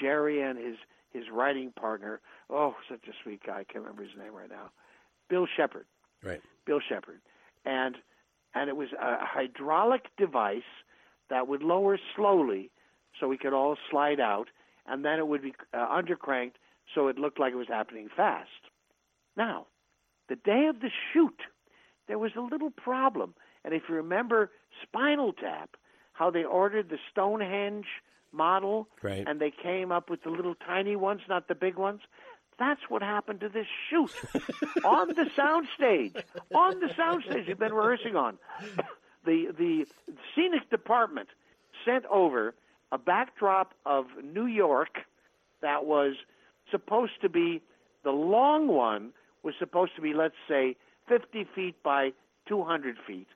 Jerry and his his writing partner, oh, such a sweet guy. I can't remember his name right now. Bill Shepard. Right. Bill Shepard, and and it was a hydraulic device that would lower slowly, so we could all slide out, and then it would be uh, undercranked so it looked like it was happening fast. Now, the day of the shoot, there was a little problem, and if you remember Spinal Tap, how they ordered the Stonehenge model, Right. and they came up with the little tiny ones, not the big ones. That's what happened to this shoot on the soundstage. On the soundstage, you've been rehearsing on. The the scenic department sent over a backdrop of New York that was supposed to be the long one was supposed to be, let's say, 50 feet by 200 feet,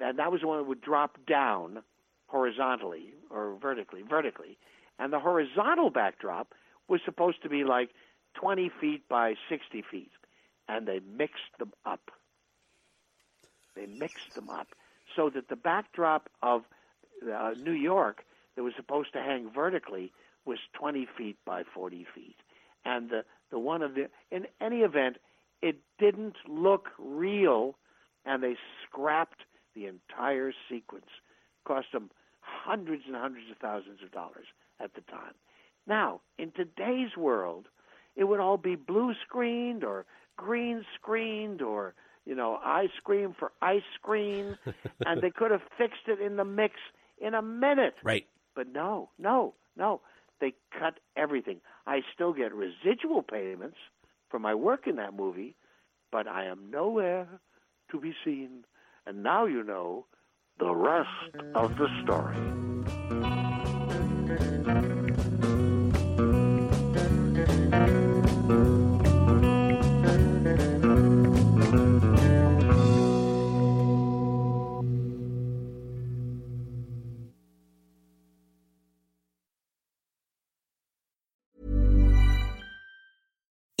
and that was the one that would drop down horizontally or vertically, vertically, and the horizontal backdrop was supposed to be like 20 feet by 60 feet, and they mixed them up. They mixed them up so that the backdrop of uh, New York that was supposed to hang vertically was 20 feet by 40 feet, and the the one of the in any event, it didn't look real, and they scrapped the entire sequence. Cost them hundreds and hundreds of thousands of dollars at the time. Now, in today's world, it would all be blue screened or green screened or you know ice cream for ice cream, and they could have fixed it in the mix in a minute. Right. But no, no, no. They cut everything. I still get residual payments for my work in that movie, but I am nowhere to be seen. And now you know the rest of the story.